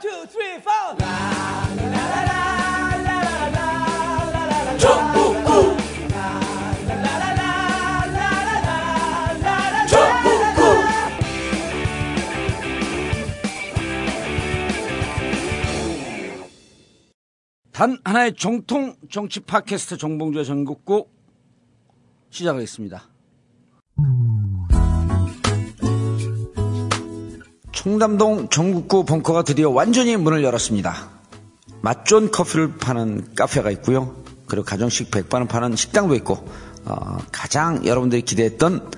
Two, three, four. 단 하나의 정통 정치 팟캐스트 정봉주의 전국구 시작하겠습니다. 청담동 전국구 벙커가 드디어 완전히 문을 열었습니다. 맛 좋은 커피를 파는 카페가 있고요. 그리고 가정식 백반을 파는 식당도 있고 어, 가장 여러분들이 기대했던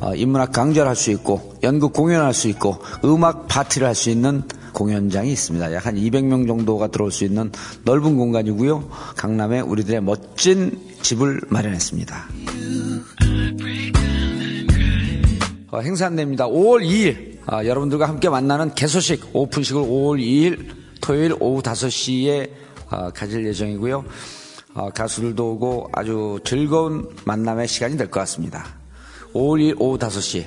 어, 인문학 강좌를 할 수 있고 연극 공연을 할 수 있고 음악 파티를 할 수 있는 공연장이 있습니다. 약 한 200명 정도가 들어올 수 있는 넓은 공간이고요. 강남에 우리들의 멋진 집을 마련했습니다. 어, 행사 안내입니다. 5월 2일 아, 여러분들과 함께 만나는 개소식 오픈식을 5월 2일 토요일 오후 5시에 아, 가질 예정이고요. 아, 가수들도 오고 아주 즐거운 만남의 시간이 될 것 같습니다. 5월 2일 오후 5시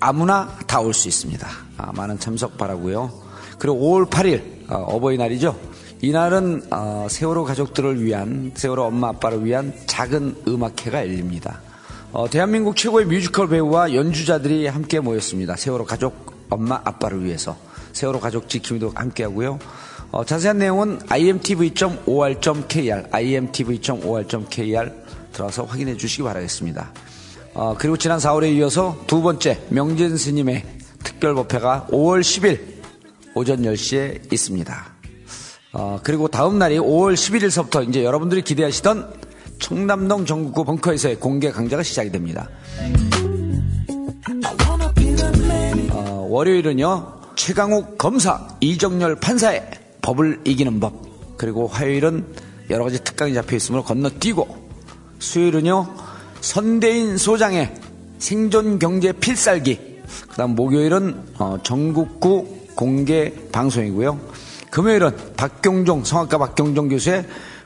아무나 다 올 수 있습니다. 아, 많은 참석 바라고요. 그리고 5월 8일 어, 버이날이죠 이날은 어, 세월호 가족들을 위한 세월호 엄마 아빠를 위한 작은 음악회가 열립니다. 어, 대한민국 최고의 뮤지컬 배우와 연주자들이 함께 모였습니다. 세월호 가족 엄마 아빠를 위해서 세월호 가족 지킴이도 함께 하고요. 어, 자세한 내용은 imtv.or.kr imtv.or.kr 들어가서 확인해 주시기 바라겠습니다. 어, 그리고 지난 4월에 이어서 두 번째 명진 스님의 특별 법회가 5월 10일 오전 10시에 있습니다. 어, 그리고 다음 날이 5월 11일서부터 이제 여러분들이 기대하시던 청남동 전국구 벙커에서의 공개 강좌가 시작이 됩니다. 어, 월요일은요, 최강욱 검사, 이정열 판사의 법을 이기는 법. 그리고 화요일은 여러 가지 특강이 잡혀 있으므로 건너뛰고, 수요일은요, 선대인 소장의 생존 경제 필살기. 그 다음 목요일은 어, 전국구 공개 방송이고요. 금요일은 박경종, 성악가 박경종 교수의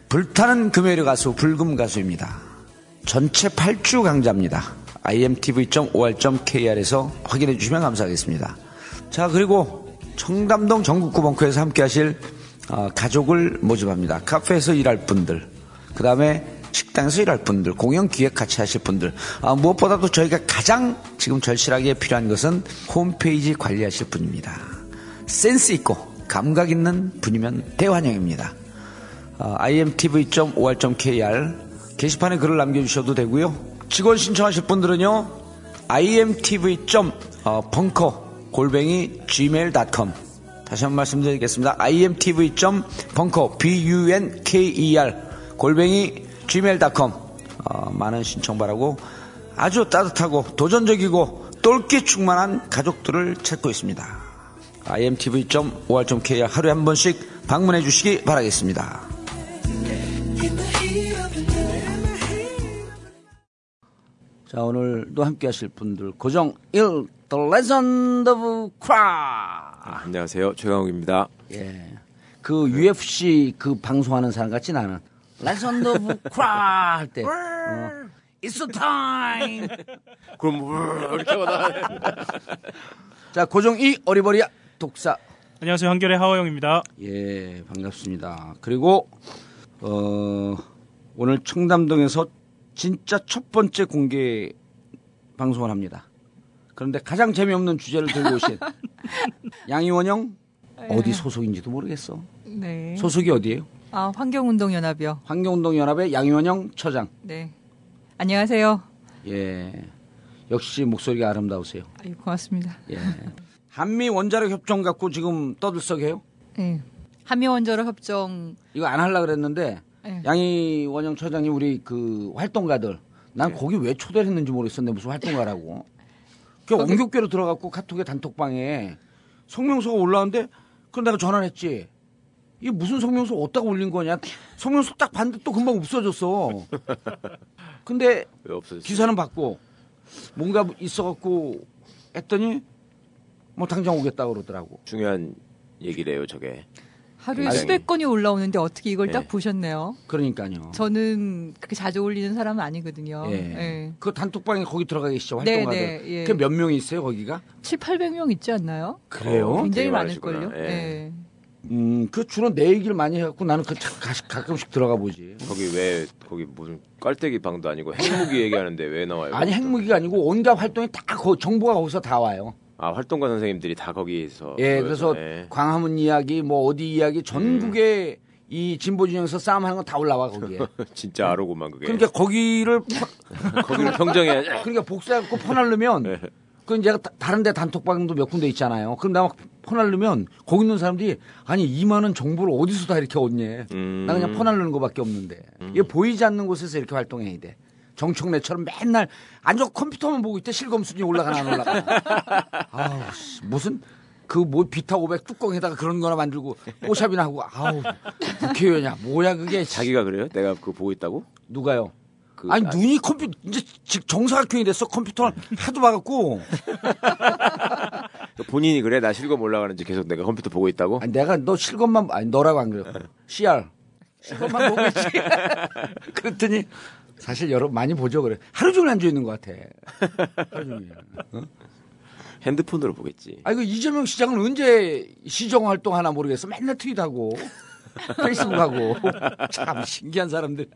불타는 금요일 가수, 불금 가수입니다. 전체 8주 강좌입니다. imtv.or.kr에서 확인해 주시면 감사하겠습니다. 자, 그리고 청담동 전국구 벙커에서 함께 하실 어, 가족을 모집합니다. 카페에서 일할 분들, 그 다음에 식당에서 일할 분들, 공연 기획 같이 하실 분들, 아, 무엇보다도 저희가 가장 지금 절실하게 필요한 것은 홈페이지 관리하실 분입니다. 센스 있고 감각 있는 분이면 대환영입니다. 어, imtv.or.kr 게시판에 글을 남겨주셔도 되고요. 직원 신청하실 분들은요. imtv.벙커 골뱅이 gmail.com 다시 한 번 말씀드리겠습니다. imtv.벙커 bunker 골뱅이 gmail.com 어, 많은 신청 바라고 아주 따뜻하고 도전적이고 똘끼 충만한 가족들을 찾고 있습니다. imtv.or.kr 하루에 한 번씩 방문해 주시기 바라겠습니다. 자, 오늘도 함께 하실 분들 고정 1 The Legend of Kra. 안녕하세요. 최강욱입니다. 예. 그 UFC 그 방송하는 사람 같지 나는. Legend of Kra 할 때. 어, It's the time. 그럼 뭐 이렇게 하다 자, 고정 2 어리버리야 독사. 안녕하세요. 한결의 하호영입니다. 예, 반갑습니다. 그리고 어, 오늘 청담동에서 진짜 첫 번째 공개 방송을 합니다. 그런데 가장 재미없는 주제를 들고 오신 양희원영 어디 소속인지도 모르겠어. 네. 소속이 어디예요? 아, 환경운동연합이요. 환경운동연합의 양희원영 처장. 네. 안녕하세요. 예, 역시 목소리가 아름다우세요. 아유, 고맙습니다. 예, 한미 원자력 협정 갖고 지금 떠들썩해요. 네. 한미 원자력 협정 이거 안 하려 그랬는데 네. 양희 원영 처장이 우리 그 활동가들 난 거기 왜 초대를 했는지 모르겠었는데 무슨 활동가라고. 그 거기- 원격계로 들어갔고 카톡에 단톡방에 성명서가 올라왔는데 그럼 내가 전화를 했지. 이게 무슨 성명서 어디다가 올린 거냐? 성명서 딱 봤는데 또 금방 없어졌어. 근데? 기사는 받고 뭔가 있어갖고 했더니 뭐 당장 오겠다 그러더라고. 중요한 얘기래요, 저게. 하루에 굉장히. 수백 건이 올라오는데 어떻게 이걸 딱 네. 보셨네요. 그러니까요. 저는 그렇게 자주 올리는 사람은 아니거든요. 예. 네. 그 단톡방에 거기 들어가 계시죠 네, 활동가들. 네, 예. 그게 몇 명이 있어요 거기가? 7, 800명 있지 않나요? 그래요? 굉장히 되게 많을걸요. 예. 네. 음, 그 주로 내 얘기를 많이 해갖고 나는 그 자- 가- 가끔씩 들어가 보지. 거기 왜 거기 무슨 깔때기 방도 아니고 핵무기 얘기하는데 왜 나와요? 아니 핵무기가 아니고 온갖 활동이 다 거, 정보가 거기서 다 와요. 아 활동가 선생님들이 다 거기서 예, 그래서 예. 광화문 이야기, 뭐 어디 이야기, 전국에 이 진보 진영에서 싸움하는 건 다 올라와 거기에. 진짜 아로구만 그게. 그러니까 거기를 퍼- 거기를 평정해. 그러니까 복사해갖고 퍼날르면 그 이제 다- 다른데 단톡방도 몇 군데 있잖아요. 그럼 나 막 퍼날르면 거기 있는 사람들이 아니 이 많은 정보를 어디서 다 이렇게 얻니? 음. 나 그냥 퍼날르는 것밖에 없는데 이게 보이지 않는 곳에서 이렇게 활동해야 돼. 정청래처럼 맨날 앉아 컴퓨터만 보고 있대 실검 수준이 올라가나 안 올라가나. 아우 씨, 무슨 그뭐 비타 500 뚜껑에다가 그런 거나 만들고 뽀샵이나 하고 아우 국회의원이야 뭐야 그게 자기가 그래요? 내가 그거 보고 있다고? 누가요? 그, 아니 아, 눈이 컴퓨터 이제 즉 정사각형이 됐어 컴퓨터 하도 봐갖고 본인이 그래? 나 실검 올라가는지 계속 내가 컴퓨터 보고 있다고? 아니, 내가 너 실검만 아니 너라고 안 그랬고 CR 실검만 보고 있지 그랬더니 사실 여러 많이 보죠 그래 하루 종일 앉아 있는 것 같아 하루 종일 핸드폰으로 보겠지. 아이고 이재명 시장은 언제 시정 활동 하나 모르겠어 맨날 트윗하고 페이스북하고 참 신기한 사람들이야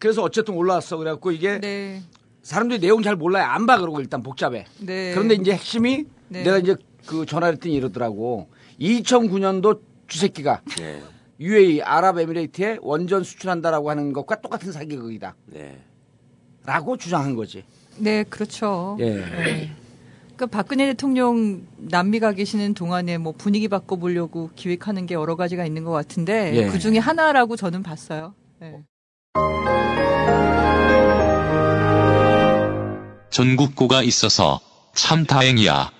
그래서 어쨌든 올라왔어 그래갖고 이게 네. 사람들이 내용 잘 몰라요 안 봐 그러고 일단 복잡해 네. 그런데 이제 핵심이 네. 내가 이제 그 전화를 했더니 이러더라고. 2009년도 주새끼가 네. UAE 아랍에미레이트에 원전 수출한다라고 하는 것과 똑같은 사기극이다. 네. 라고 주장한 거지. 네, 그렇죠. 예. 네. 그러니까 박근혜 대통령 남미 가 계시는 동안에 뭐 분위기 바꿔보려고 기획하는 게 여러 가지가 있는 것 같은데 예. 그 중에 하나라고 저는 봤어요. 네. 전국구가 있어서 참 다행이야.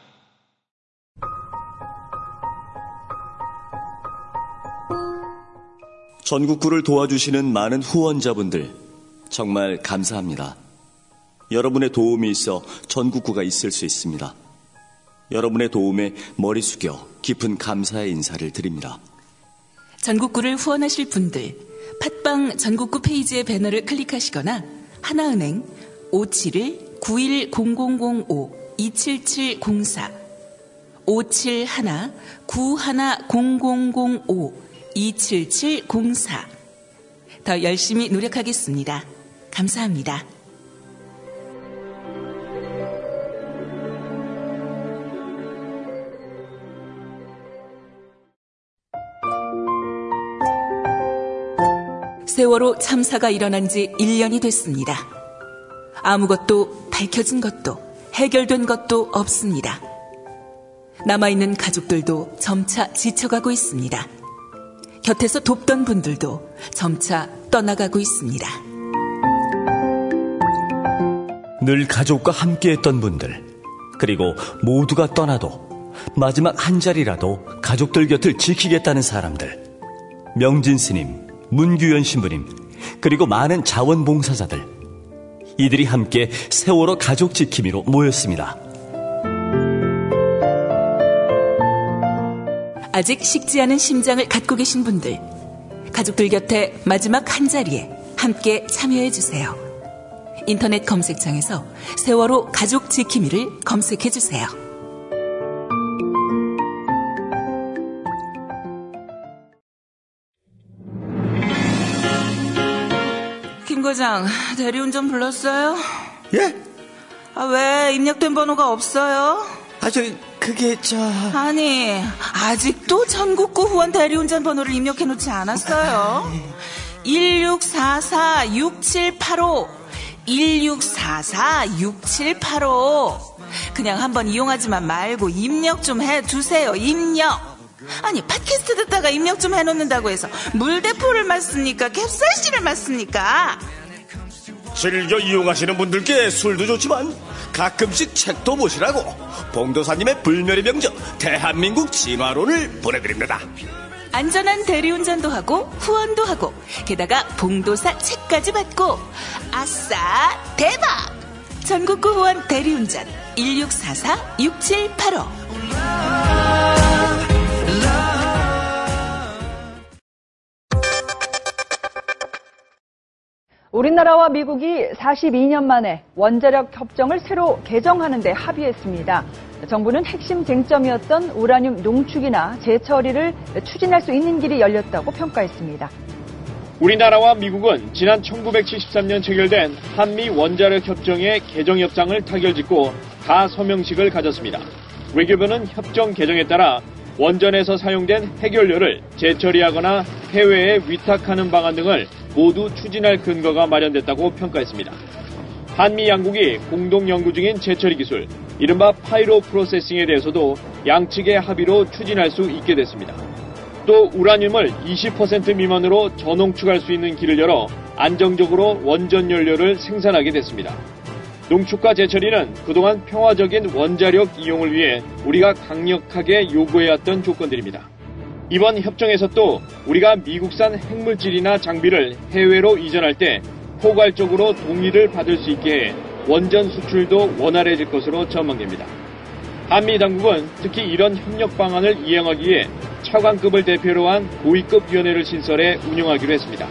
전국구를 도와주시는 많은 후원자분들 정말 감사합니다. 여러분의 도움이 있어 전국구가 있을 수 있습니다. 여러분의 도움에 머리 숙여 깊은 감사의 인사를 드립니다. 전국구를 후원하실 분들 팟빵 전국구 페이지의 배너를 클릭하시거나 하나은행 571-910005-27704 571-910005-27704 더 열심히 노력하겠습니다. 감사합니다. 세월호 참사가 일어난 지 1년이 됐습니다. 아무것도 밝혀진 것도 해결된 것도 없습니다. 남아있는 가족들도 점차 지쳐가고 있습니다. 곁에서 돕던 분들도 점차 떠나가고 있습니다. 늘 가족과 함께했던 분들 그리고 모두가 떠나도 마지막 한 자리라도 가족들 곁을 지키겠다는 사람들 명진 스님, 문규현 신부님 그리고 많은 자원봉사자들 이들이 함께 세월호 가족 지킴이로 모였습니다. 아직 식지 않은 심장을 갖고 계신 분들, 가족들 곁에 마지막 한 자리에 함께 참여해 주세요. 인터넷 검색창에서 세월호 가족 지킴이를 검색해 주세요. 김 과장, 대리운전 불렀어요? 예? 아, 왜 입력된 번호가 없어요? 아, 저, 그게, 저. 아니, 아직도 전국구 후원 대리운전 번호를 입력해 놓지 않았어요. 1644-6785. 1644-6785. 그냥 한번 이용하지만 말고 입력 좀 해 두세요, 입력. 아니, 팟캐스트 듣다가 입력 좀 해놓는다고 해서 물대포를 맞습니까? 캡사이신을 맞습니까? 즐겨 이용하시는 분들께 술도 좋지만 가끔씩 책도 보시라고 봉도사님의 불멸의 명작 대한민국 진화론을 보내드립니다. 안전한 대리운전도 하고 후원도 하고 게다가 봉도사 책까지 받고 아싸 대박 전국구 후원 대리운전 1644-6785 우리나라와 미국이 42년 만에 원자력 협정을 새로 개정하는 데 합의했습니다. 정부는 핵심 쟁점이었던 우라늄 농축이나 재처리를 추진할 수 있는 길이 열렸다고 평가했습니다. 우리나라와 미국은 지난 1973년 체결된 한미 원자력 협정의 개정 협상을 타결짓고 가서명식을 가졌습니다. 외교부는 협정 개정에 따라 원전에서 사용된 핵연료를 재처리하거나 해외에 위탁하는 방안 등을 모두 추진할 근거가 마련됐다고 평가했습니다. 한미 양국이 공동 연구 중인 재처리 기술, 이른바 파이로 프로세싱에 대해서도 양측의 합의로 추진할 수 있게 됐습니다. 또 우라늄을 20% 미만으로 저농축할 수 있는 길을 열어 안정적으로 원전 연료를 생산하게 됐습니다. 농축과 재처리는 그동안 평화적인 원자력 이용을 위해 우리가 강력하게 요구해왔던 조건들입니다. 이번 협정에서 또 우리가 미국산 핵물질이나 장비를 해외로 이전할 때 포괄적으로 동의를 받을 수 있게 해 원전 수출도 원활해질 것으로 전망됩니다. 한미 당국은 특히 이런 협력 방안을 이행하기 위해 차관급을 대표로 한 고위급 위원회를 신설해 운영하기로 했습니다.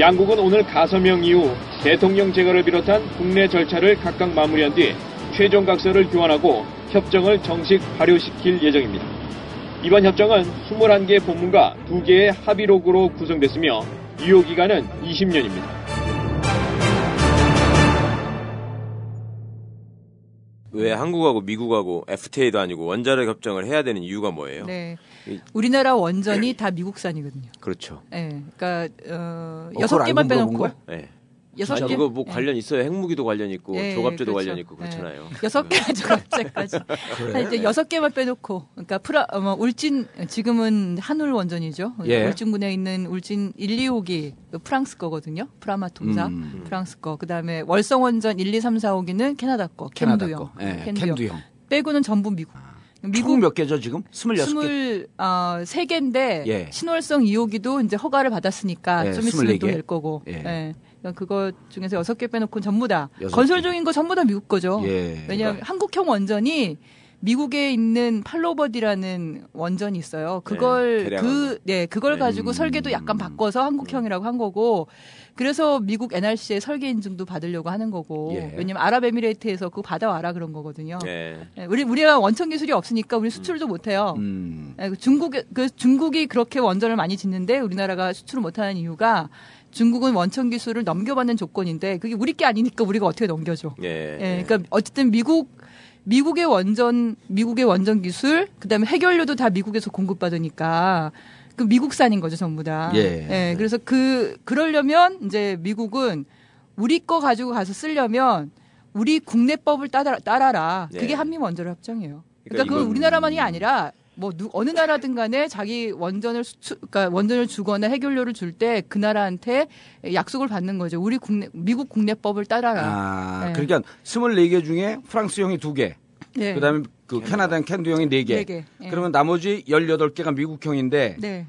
양국은 오늘 가서명 이후 대통령 제거를 비롯한 국내 절차를 각각 마무리한 뒤 최종 각서를 교환하고 협정을 정식 발효시킬 예정입니다. 이번 협정은 21개 본문과 2개의 합의록으로 구성됐으며 유효 기간은 20년입니다. 왜 한국하고 미국하고 FTA도 아니고 원자력 협정을 해야 되는 이유가 뭐예요? 네. 이- 우리나라 원전이 다 미국산이거든요. 그렇죠. 예. 그러니까 어, 그걸 여섯 개만 빼놓고? 네. 여섯 개. 이거 뭐 예. 관련 있어요. 핵무기도 관련 있고 예, 조갑제도 그렇죠. 관련 있고 그렇잖아요. 예. 여섯 개 조갑제까지. 한 이제 여섯 개만 빼놓고, 그러니까 프라, 어, 뭐 울진 지금은 한울 원전이죠. 예. 울진군에 있는 울진 1, 2호기 프랑스 거거든요. 프라마톰사 음. 프랑스 거. 그다음에 월성 원전 1, 2, 3, 4호기는 캐나다 거. 캐나다 CANDU형. 거. 예, CANDU형. CANDU형. 빼고는 전부 미국. 미국 몇 개죠 지금? 26개. 스물 어, 세 개인데 예. 신월성 2호기도 이제 허가를 받았으니까 예, 좀 있으면 24개. 또될 거고. 예. 예. 그러니까 그거 중에서 여섯 개 빼놓고 전부 다 건설 개. 중인 거 전부 다 미국 거죠. 예. 왜냐하면 한국형 원전이 미국에 있는 팔로버디라는 원전이 있어요. 그걸 네, 그 네, 그걸 네. 가지고 설계도 약간 바꿔서 한국형이라고 한 거고 그래서 미국 NRC의 설계 인증도 받으려고 하는 거고 예. 왜냐면 아랍에미레이트에서 그거 받아와라 그런 거거든요. 네. 예, 우리 우리가 원천 기술이 없으니까 우리 수출도 못 해요. 음. 예, 그 중국 그 중국이 그렇게 원전을 많이 짓는데 우리나라가 수출을 못 하는 이유가 중국은 원천 기술을 넘겨받는 조건인데 그게 우리 게 아니니까 우리가 어떻게 넘겨줘. 예. 예, 그러니까 어쨌든 미국 미국의 원전 미국의 원전 기술 그다음에 해결료도 다 미국에서 공급받으니까 그 미국산인 거죠 전부 다. 예. 그래서 그 그러려면 이제 미국은 우리 거 가지고 가서 쓰려면 우리 국내법을 따라, 따라라. 그게 예. 한미 원자력 협정이에요. 그러니까 그러니까 그건 우리나라만이 아니라 뭐 누, 어느 나라든 간에 자기 원전을 수출 그러니까 원전을 주거나 해결료를 줄 때 그 나라한테 약속을 받는 거죠. 우리 국내 미국 국내법을 따라라. 아, 네. 그러니까 24개 중에 프랑스 형이 2개. 네. 그다음에 그 캐나다는 캔두 형이 4개. 네 개. 예. 그러면 나머지 18개가 미국형인데 네.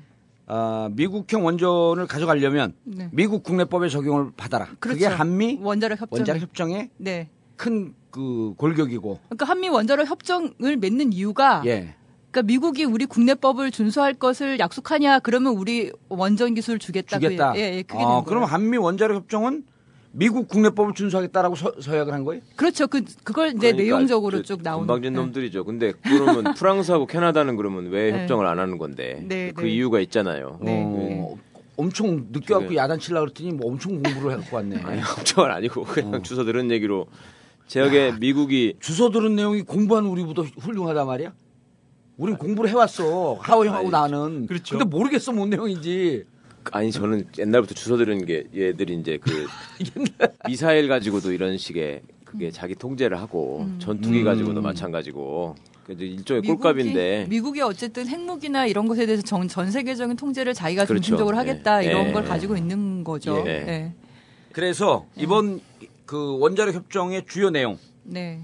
아, 미국형 원전을 가져가려면 네. 미국 국내법의 적용을 받아라. 그게 그렇죠. 한미 원자력 협정. 원자력 협정의 네. 큰그 골격이고. 그러니까 한미 원자력 협정을 맺는 이유가 예. 그러니까 미국이 우리 국내법을 준수할 것을 약속하냐 그러면 우리 원전 기술 주겠다. 주겠다. 그, 예, 예, 그게 아, 그럼. 한미 원자력 협정은 미국 국내법을 준수하겠다라고 서, 서약을 한 거예요? 그렇죠. 그 그걸 이제 그러니까 내용적으로 저쭉 나오는. 건방진 네. 놈들이죠. 근데 그러면 프랑스하고 캐나다는 그러면 왜 네. 협정을 안 하는 건데? 네, 그 네. 이유가 있잖아요. 네. 어, 엄청 늦게 갖고 저게- 야단치려고 그랬더니 뭐 엄청 공부를 해갖고 왔네. 아니 협정은 아니고 어. 그냥 주워 들은 얘기로 지역에 미국이 주소 들은 내용이 공부한 우리보다 훌륭하단 말이야? 우린 공부를 해왔어. 하호 형하고 나는. 그렇죠. 근데 모르겠어, 뭔 내용인지. 아니 저는 옛날부터 주워 들은 게 얘들이 이제 그 미사일 가지고도 이런 식의 그게 자기 통제를 하고 전투기 음. 가지고도 마찬가지고 그 이제 일종의 미국이- 꼴값인데 미국이 어쨌든 핵무기나 이런 것에 대해서 전, 전 세계적인 통제를 자기가 그렇죠. 중심적으로 하겠다 예. 이런 예. 걸 가지고 있는 거죠. 예. 네. 그래서 이번 그 원자력 협정의 주요 내용이 네.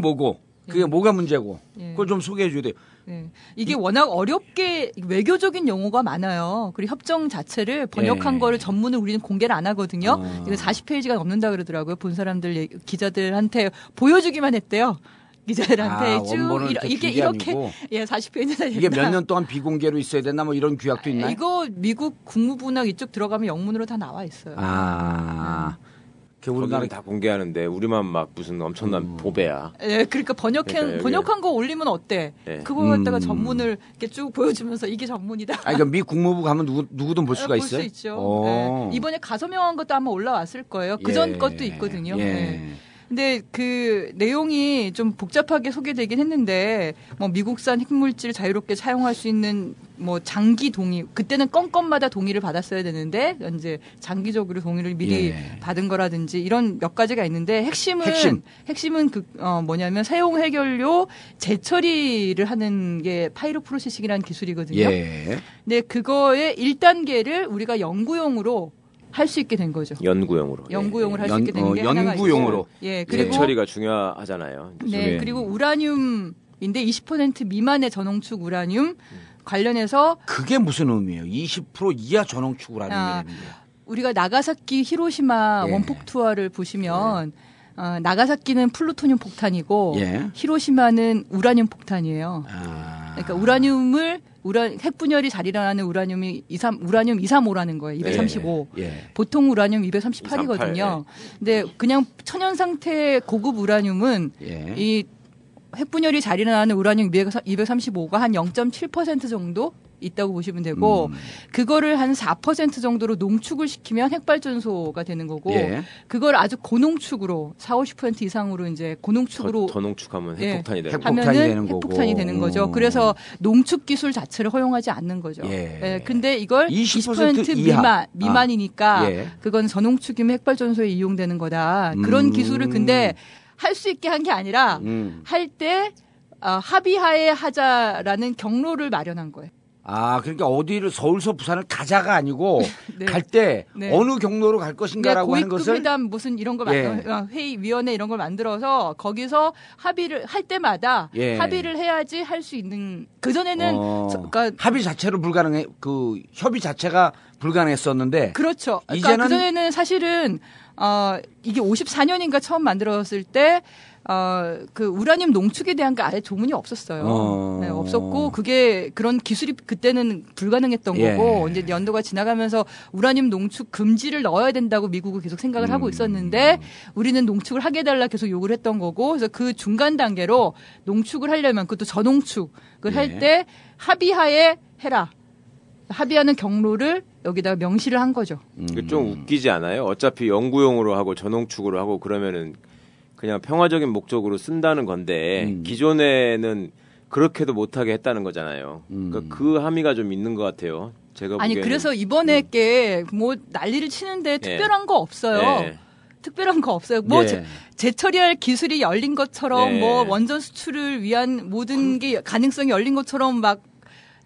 뭐고, 그게 뭐가 문제고, 예. 그걸 좀 소개해 줘야 돼요. 네. 이게 워낙 어렵게 외교적인 용어가 많아요. 그리고 협정 자체를 번역한 예. 거를 전문을 우리는 공개를 안 하거든요. 어. 이거 40페이지가 넘는다 그러더라고요. 본 사람들 기자들한테 보여주기만 했대요. 기자들한테 아, 쭉 이러- 이게 이렇게 아니고? 예 40페이지나 된다. 이게 몇 년 동안 비공개로 있어야 되나 뭐 이런 규약도 있나요? 이거 미국 국무부나 이쪽 들어가면 영문으로 다 나와 있어요. 아. 그 우리나라 다 공개하는데 우리만 막 무슨 엄청난 음. 보배야. 예, 그러니까 번역한 그러니까 번역한 거 올리면 어때? 예. 그거 갖다가 음. 전문을 이렇게 쭉 보여주면서 이게 전문이다. 아, 그러니까 미 국무부 가면 누구 누구든 볼 수가 볼 있어요. 수 있죠. 오. 예. 이번에 가서명한 것도 아마 올라왔을 거예요. 그전 예. 것도 있거든요. 예. 예. 근데 그 내용이 좀 복잡하게 소개되긴 했는데 뭐 미국산 핵물질 자유롭게 사용할 수 있는 뭐 장기 동의 그때는 건건마다 동의를 받았어야 되는데 이제 장기적으로 동의를 미리 예. 받은 거라든지 이런 몇 가지가 있는데 핵심은 핵심. 핵심은 그 어 뭐냐면 사용 해결료 재처리를 하는 게 파이로 프로세싱이라는 기술이거든요. 예. 근데 그거의 1단계를 우리가 연구용으로 할 수 있게 된 거죠. 연구용으로. 연구용을 할수 연- 있게 되는 어, 게 하나가 연구용으로. 있고. 예, 그리고 처리가 중요하잖아요. 네, 예. 그리고 우라늄인데 20% 미만의 전홍축 우라늄 관련해서 그게 무슨 의미예요? 20% 이하 전홍축을 하는 아. 우리가 나가사키 히로시마 예. 원폭 투하를 보시면 어, 나가사키는 플루토늄 폭탄이고 예. 히로시마는 우라늄 폭탄이에요. 아. 그러니까 우라늄을 우라 핵분열이 잘 일어나는 우라늄이 23 우라늄 235라는 거예요. 235. 예. 보통 우라늄 238이거든요. 238, 근데 그냥 천연 상태 고급 우라늄은 예. 이 핵분열이 잘 일어나는 우라늄 235가 한 0.7% 정도 있다고 보시면 되고 음. 그거를 한 4% 정도로 농축을 시키면 핵발전소가 되는 거고 예. 그걸 아주 고농축으로 4, 50% 이상으로 이제 고농축으로 더, 더 농축하면 예. 핵폭탄이 되는 핵폭- 거. 핵폭탄이 하면은 되는 거고. 핵폭탄이 되는 거죠. 음. 그래서 농축 기술 자체를 허용하지 않는 거죠. 예. 근데 이걸 20% 20% 이하. 미만 미만이니까 아. 예. 그건 전홍축이면 핵발전소에 이용되는 거다. 그런 음. 기술을 근데 할 수 있게 한 게 아니라 음. 할때 어, 합의하에 하자라는 경로를 마련한 거예요. 아, 그러니까 어디를 서울서 부산을 가자가 아니고 네. 갈때 네. 어느 경로로 갈 것인가라고 하는 고위급 것을 회담 무슨 이런 걸 예. 어, 회의 위원회 이런 걸 만들어서 거기서 합의를 할 때마다 예. 합의를 해야지 할 수 있는 그 전에는 어, 그러니까 합의 자체로 불가능해 그 협의 자체가 불가능했었는데 그렇죠. 그러니까 이제는 그 전에는 사실은 어 이게 54년인가 처음 만들어졌을 때 어, 그 우라늄 농축에 대한 게 아예 조문이 없었어요. 어. 네, 없었고 그게 그런 기술이 그때는 불가능했던 예. 거고 이제 연도가 지나가면서 우라늄 농축 금지를 넣어야 된다고 미국은 계속 생각을 음. 하고 있었는데 우리는 농축을 하게 해달라 계속 요구를 했던 거고 그래서 그 중간 단계로 농축을 하려면 그것도 저농축을 예. 할때 합의하에 해라. 합의하는 경로를 여기다가 명시를 한 거죠. 그좀 웃기지 않아요? 어차피 연구용으로 하고 전홍축으로 하고 그러면은 그냥 평화적인 목적으로 쓴다는 건데 음. 기존에는 그렇게도 못하게 했다는 거잖아요. 음. 그러니까 그 함의가 좀 있는 것 같아요. 제가 아니 보기에는. 그래서 이번에 게뭐 난리를 치는데 특별한 거 없어요. 예. 특별한 거 없어요. 뭐 예. 재- 재처리할 기술이 열린 것처럼 예. 뭐 원전 수출을 위한 모든 게 가능성이 열린 것처럼 막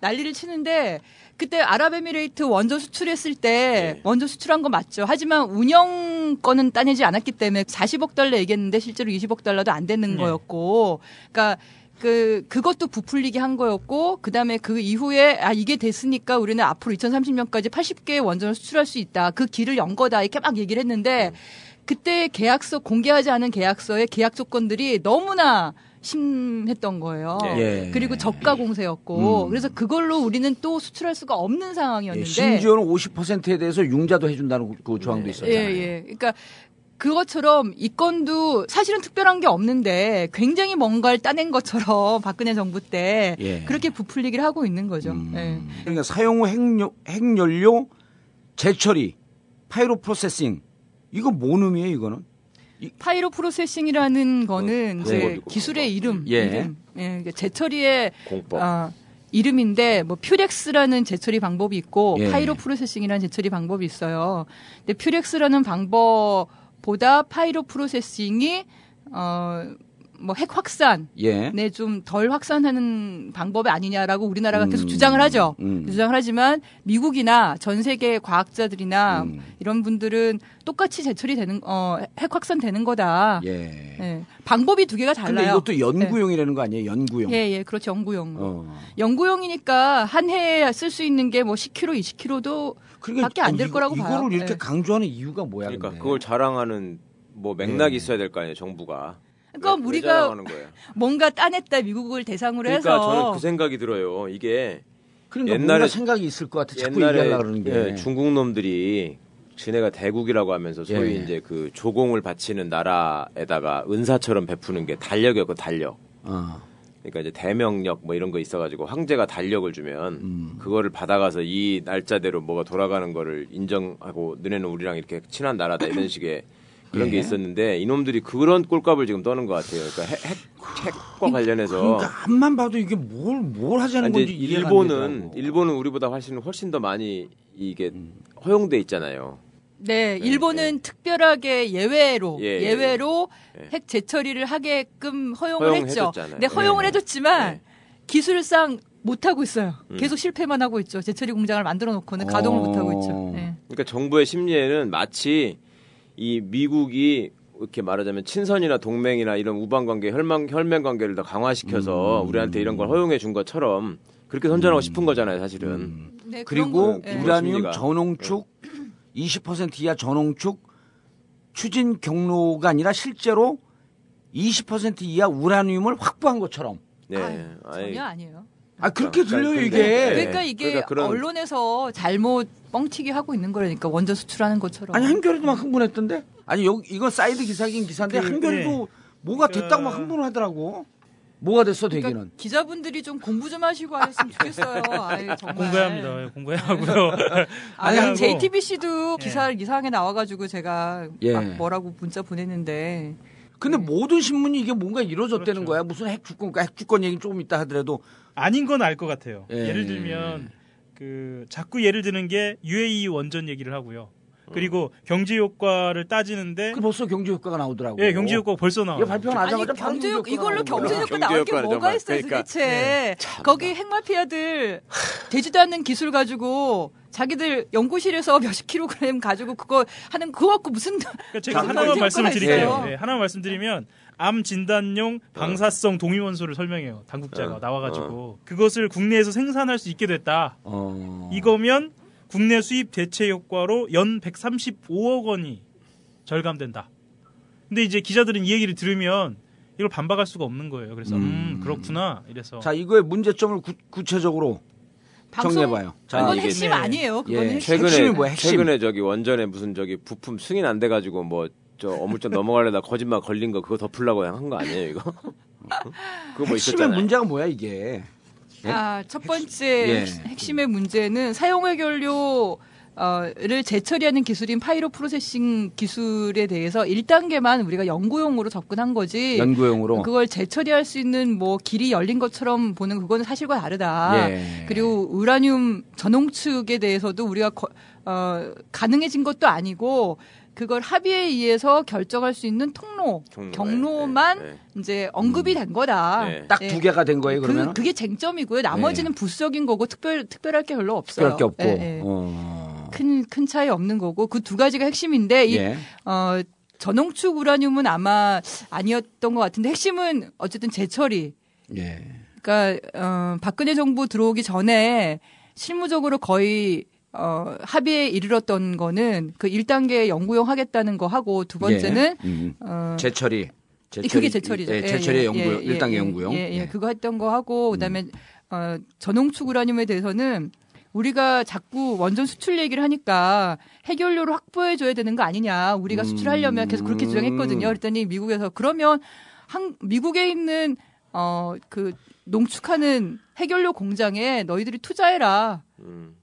난리를 치는데 그때 아랍에미레이트 원전 수출했을 때 예. 원전 수출한 거 맞죠. 하지만 운영 건은 따내지 않았기 때문에 40억 달러 얘기했는데 실제로 20억 달러도 안 되는 거였고, 그러니까 그 그것도 부풀리게 한 거였고 그다음에 그 이후에 아 이게 됐으니까 우리는 앞으로 2030년까지 80개 원전을 수출할 수 있다. 그 길을 연 거다. 이렇게 막 얘기를 했는데 그때 계약서 공개하지 않은 계약서의 계약 조건들이 너무나 심했던 거예요. 예. 그리고 저가 공세였고 음. 그래서 그걸로 우리는 또 수출할 수가 없는 예, 상황이었는데 심지어는 50%에 대해서 융자도 해준다는 그 조항도 있었잖아요. 예, 예. 그러니까 그것처럼 이 건도 사실은 특별한 게 없는데 굉장히 뭔가를 따낸 것처럼 박근혜 정부 때 예. 그렇게 부풀리기를 하고 있는 거죠. 음. 예. 그러니까 사용 후 핵료, 핵연료 재처리, pyroprocessing 이거 뭔 의미예요 이거는? pyroprocessing이라는 거는 어, 이제 방법이고, 기술의 이름, 예. 이름. 예, 그러니까 재처리의 공법. 어, 이름인데 뭐 PUREX라는 재처리 방법이 있고 예. pyroprocessing이라는 재처리 방법이 있어요. 근데 퓨렉스라는 방법보다 파이로 프로세싱이 어 뭐 핵 확산 예. 네, 좀 덜 확산하는 방법이 아니냐라고 우리나라가 음, 계속 주장을 하죠. 음. 주장을 하지만 미국이나 전 세계 과학자들이나 음. 이런 분들은 똑같이 제철이 되는 어, 핵 확산되는 거다. 예. 예. 방법이 두 개가 달라요. 근데 이것도 연구용이라는 거 아니에요? 연구용. 예, 예, 그렇죠. 연구용. 어. 연구용이니까 한 해에 쓸 수 있는 게 뭐 10kg, 20kg도 그러니까 밖에 안될 이거- 거라고 이거를 봐요. 이렇게 예. 강조하는 이유가 뭐야? 그러니까 근데? 그걸 자랑하는 뭐 맥락이 예. 있어야 될 거 아니에요, 정부가. 그러니까 왜- 왜 우리가 거예요? 뭔가 따냈다 미국을 대상으로 그러니까 해서 저는 그 생각이 들어요. 이게 그러니까 옛날에- 생각이 있을 것 같아. 자꾸 옛날에 얘기하려고 그러는 게. 예, 중국 놈들이 지네가 대국이라고 하면서 소위 예. 이제 그 조공을 바치는 나라에다가 은사처럼 베푸는 게 달력이었고 달력. 어. 그러니까 이제 대명력 뭐 이런 거 있어가지고 황제가 달력을 주면 음. 그거를 받아가서 이 날짜대로 뭐가 돌아가는 거를 인정하고 너네는 우리랑 이렇게 친한 나라다 이런 식의 그런 예. 게 있었는데 이놈들이 그런 꼴값을 지금 떠는 것 같아요. 그러니까 핵, 핵, 핵과 관련해서 그러니까 앞만 봐도 이게 뭘뭘 하자는 건지 일본은. 일본은 우리보다 훨씬 훨씬 더 많이 이게 허용돼 있잖아요. 네, 일본은 특별하게 예외로 예, 예, 예외로 예. 핵 재처리를 하게끔 허용을 했죠. 허용해줬잖아요. 근데 허용을 예. 해줬지만 기술상 못 하고 있어요. 음. 계속 실패만 하고 있죠. 재처리 공장을 만들어 놓고는 가동을 어. 못 하고 있죠. 네. 그러니까 정부의 심리에는 마치 이 미국이 이렇게 말하자면 친선이나 동맹이나 이런 우방 관계, 혈맹 혈맹 관계를 더 강화시켜서 음. 우리한테 이런 걸 허용해 준 것처럼 그렇게 선전하고 싶은 거잖아요, 사실은. 네, 그런 그리고. 우라늄. 전홍축 20% 이하 전홍축 추진 경로가 아니라 실제로 20% 이하 우라늄을 확보한 것처럼. 네. 아이, 전혀 아니에요. 아 그렇게 그러니까 들려요 근데- 이게. 네. 그러니까 이게 그러니까 그런- 언론에서 잘못 뻥튀기 하고 있는 거라니까 원전 수출하는 것처럼. 아니 한겨레도 막 흥분했던데. 아니 여기 이건 사이드 기사긴 기사인데 그, 한겨레도 네. 뭐가 그- 됐다고 막 흥분을 하더라고. 뭐가 됐어 그러니까 되기는. 기자분들이 좀 공부 좀 하시고 하셨으면 좋겠어요. 정말. 공부해야 합니다. 공부해야 하고요. 아니, 하고. JTBC도 기사 이상하게 나와가지고 제가 예. 막 뭐라고 문자 보냈는데 근데 모든 신문이 이게 뭔가 이루어졌다는 거야. 무슨 핵 주권, 핵 주권 얘기 조금 있다 하더라도 아닌 건 알 것 같아요. 예. 예. 를 들면 그 자꾸 예를 드는 게 UAE 원전 얘기를 하고요. 그리고 경제 효과를 따지는데 그 벌써 경제 효과가 나오더라고. 예, 경제 효과가 벌써 나와요. 발표 나자마자 경제 효과 이걸로 경제 효과. 나올 게 뭐가 있어요 그러니까. 도대체 거기 핵마피아들 되지도 않는 기술 가지고 자기들 연구실에서 몇십 킬로그램 가지고 그거 하는 그거 갖고 무슨 그러니까 제가 무슨 하나만 말씀을 드릴게요. 네, 하나만 말씀드리면 암 진단용 방사성 동위원소를 설명해요. 당국자가 어, 나와가지고 그것을 국내에서 생산할 수 있게 됐다. 어. 이거면 국내 수입 대체 효과로 연 135억 원이 절감된다. 근데 이제 기자들은 이 얘기를 들으면 이걸 반박할 수가 없는 거예요. 그래서 음, 음. 그렇구나. 이래서 자 이거의 문제점을 구, 체적으로 정리해봐요. 자, 그건 이게- 핵심 네. 아니에요. 그건 예. 핵심. 핵심이 최근에 뭐야, 핵심? 최근에 저기 원전에 무슨 저기 부품 승인 안 돼가지고 뭐 저 어물쩍 넘어가려다 거짓말 걸린 거 그거 덮으려고 한 거 아니에요 이거? 그거 뭐 핵심의 있었잖아요. 문제가 뭐야 이게? 예? 아, 첫 번째 예. 핵- 핵심의 문제는 사용 해결료 어,를 재처리하는 기술인 파이로 프로세싱 기술에 대해서 1단계만 우리가 연구용으로 접근한 거지. 연구용으로. 그걸 재처리할 수 있는 뭐 길이 열린 것처럼 보는 그거는 사실과 다르다. 예. 그리고 우라늄 전홍축에 대해서도 우리가 거- 어, 가능해진 것도 아니고 그걸 합의에 의해서 결정할 수 있는 통로, 경로에, 경로만 네, 네. 이제 언급이 된 거다. 네. 딱 예. 두 개가 된 거예요 그러면? 그, 그게 쟁점이고요. 나머지는 부수적인 거고 특별 특별할 게 별로 없어요. 특별할 게 없고. 예, 예. 어. 큰, 큰 차이 없는 거고 그 두 가지가 핵심인데 이 예. 어, 전홍축 우라늄은 아마 아니었던 것 같은데 핵심은 어쨌든 재처리. 예. 그러니까 어, 박근혜 정부 들어오기 전에 실무적으로 거의 어, 합의에 이르렀던 거는 그 1단계 연구용 하겠다는 거 하고 두 번째는 예. 음. 어, 재처리. 재처리. 그게 제철이죠. 예, 제철의 연구용, 일 1단계 연구용. 예, 예, 예. 그거 했던 거 하고 그다음에 어, 전홍축 우라늄에 대해서는 우리가 자꾸 원전 수출 얘기를 하니까 해결료를 확보해 줘야 되는 거 아니냐. 우리가 수출하려면 계속 그렇게 주장했거든요. 그랬더니 미국에서 그러면 한 미국에 있는 어 그 농축하는 해결료 공장에 너희들이 투자해라. 음.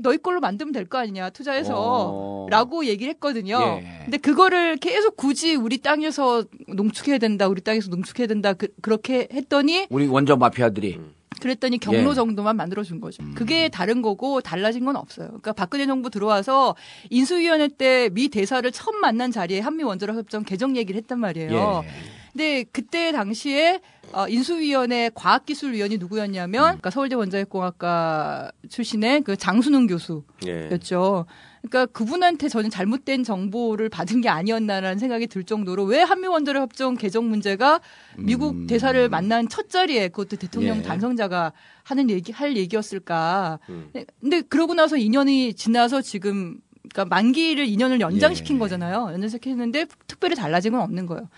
너희 걸로 만들면 될 거 아니냐 투자해서 어. 라고 얘기를 했거든요. 예. 근데 그거를 계속 굳이 우리 땅에서 농축해야 된다, 우리 땅에서 농축해야 된다, 그, 렇게 했더니, 우리 원전 마피아들이 그랬더니 경로 예. 정도만 만들어준 거죠. 그게 다른 거고 달라진 건 없어요. 그러니까 박근혜 정부 들어와서 인수위원회 때 미 대사를 처음 만난 자리에 한미 원자력 협정 개정 얘기를 했단 말이에요. 예. 근데 그때 당시에 어, 인수위원회 과학기술위원이 누구였냐면 그러니까 서울대 원자력공학과 출신의 그 장순웅 교수. 예. 였죠. 그러니까 그분한테 저는 잘못된 정보를 받은 게 아니었나라는 생각이 들 정도로 왜 한미 원자력 협정 개정 문제가 미국 대사를 만난 첫 자리에 그것도 대통령 예. 당선자가 하는 얘기 할 얘기였을까. 음. 네, 근데 그러고 나서 2년이 지나서 지금 그러니까 만기를 2년을 연장시킨 예. 거잖아요. 연장시켰는데 특별히 달라진 건 없는 거예요.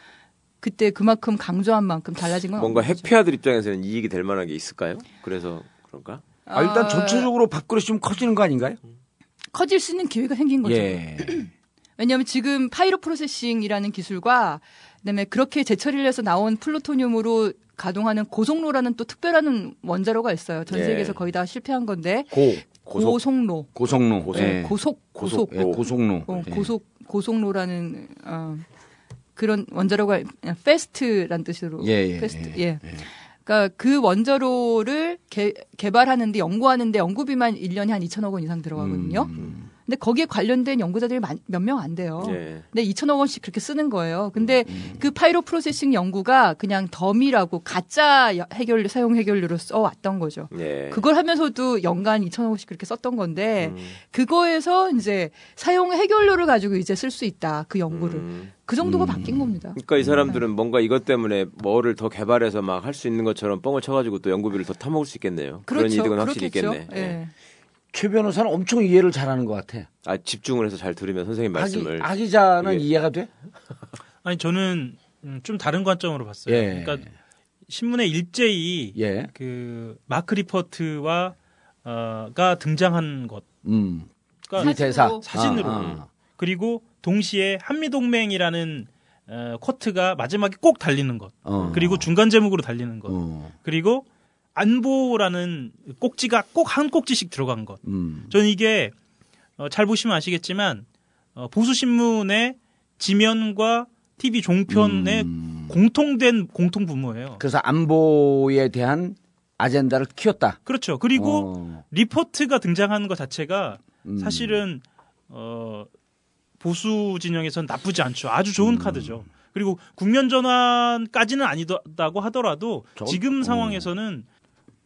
그때 그만큼 강조한 만큼 달라진 건 뭔가. 핵마피아들 입장에서는 이익이 될 만한 게 있을까요? 그래서 그런가? 아, 일단 아, 전체적으로 밥그릇이 좀 커지는 거 아닌가요? 커질 수 있는 기회가 생긴 거죠. 예. 왜냐하면 지금 pyroprocessing이라는 기술과 그다음에 그렇게 재처리를 해서 나온 플루토늄으로 가동하는 고속로라는 또 특별한 원자로가 있어요. 전 예. 세계에서 거의 다 실패한 건데 고 고속. 고속로, 고속로. 고속. 예. 고속, 고속, 예, 고속로. 어, 예. 고속 고속로라는 어, 그런 원자로가 fast란 뜻으로 예, 예, fast 예, 예. 그러니까 그 원자로를 개, 개발하는데 연구하는데 연구비만 1년에 한 2천억 원 이상 들어가거든요. 음. 근데 거기에 관련된 연구자들이 몇 명 안 돼요. 예. 근데 2천억 원씩 그렇게 쓰는 거예요. 음, 근데 그 pyroprocessing 연구가 그냥 덤이라고 가짜 여- 해결 사용 핵연료로 써왔던 거죠. 예. 그걸 하면서도 연간 2천억 원씩 그렇게 썼던 건데 음. 그거에서 이제 사용 핵연료를 가지고 이제 쓸 수 있다 그 연구를 음. 그 정도가 바뀐 겁니다. 그러니까 이 사람들은 뭔가 이것 때문에 뭐를 더 개발해서 막 할 수 있는 것처럼 뻥을 쳐가지고 또 연구비를 더 타먹을 수 있겠네요. 그런 그렇죠. 이득은 확실히 그렇겠죠. 있겠네. 예. 예. 최 변호사는 엄청 이해를 잘하는 것 같아. 아 집중을 해서 잘 들으면 선생님 말씀을 아기, 아기자는 이게- 이해가 돼? 아니 저는 음, 좀 다른 관점으로 봤어요. 예. 그러니까 신문에 일제히 예. 그 마크 리퍼트와 어가 등장한 것 음. 그러니까 이 대사 사진으로 아, 아. 그리고 동시에 한미 동맹이라는 어, 코트가 마지막에 꼭 달리는 것 어. 그리고 중간 제목으로 달리는 것 어. 그리고 안보라는 꼭지가 꼭 한 꼭지씩 들어간 것 음. 저는 이게 어, 잘 보시면 아시겠지만 어, 보수 신문의 지면과 TV 종편의 음. 공통된 공통 분모예요. 그래서 안보에 대한 아젠다를 키웠다. 그렇죠. 그리고 어. 리포트가 등장하는 것 자체가 음. 사실은 어, 보수 진영에선 나쁘지 않죠. 아주 좋은 음. 카드죠. 그리고 국면 전환까지는 아니다고 하더라도 저건- 지금 어. 상황에서는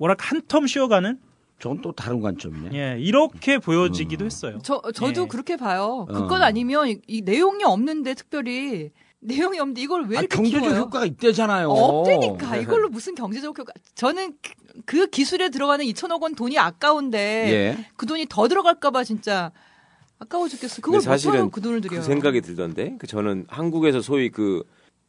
뭐랄까 한 텀 쉬어가는 저건 또 다른 관점이네. 예 이렇게 보여지기도 했어요. 저 저도 예. 그렇게 봐요. 어. 그건 아니면 이, 이 내용이 없는데 특별히 내용이 없는데 이걸 왜 아, 이렇게 경제적 키워요? 효과가 있대잖아요. 없다니까 이걸로 무슨 경제적 효과? 저는 그, 그 기술에 들어가는 2천억 원 돈이 아까운데 예. 그 돈이 더 들어갈까봐 진짜 아까워 죽겠어. 그걸 사실은 그 돈을 들여요. 그 생각이 들던데 그 저는 한국에서 소위 그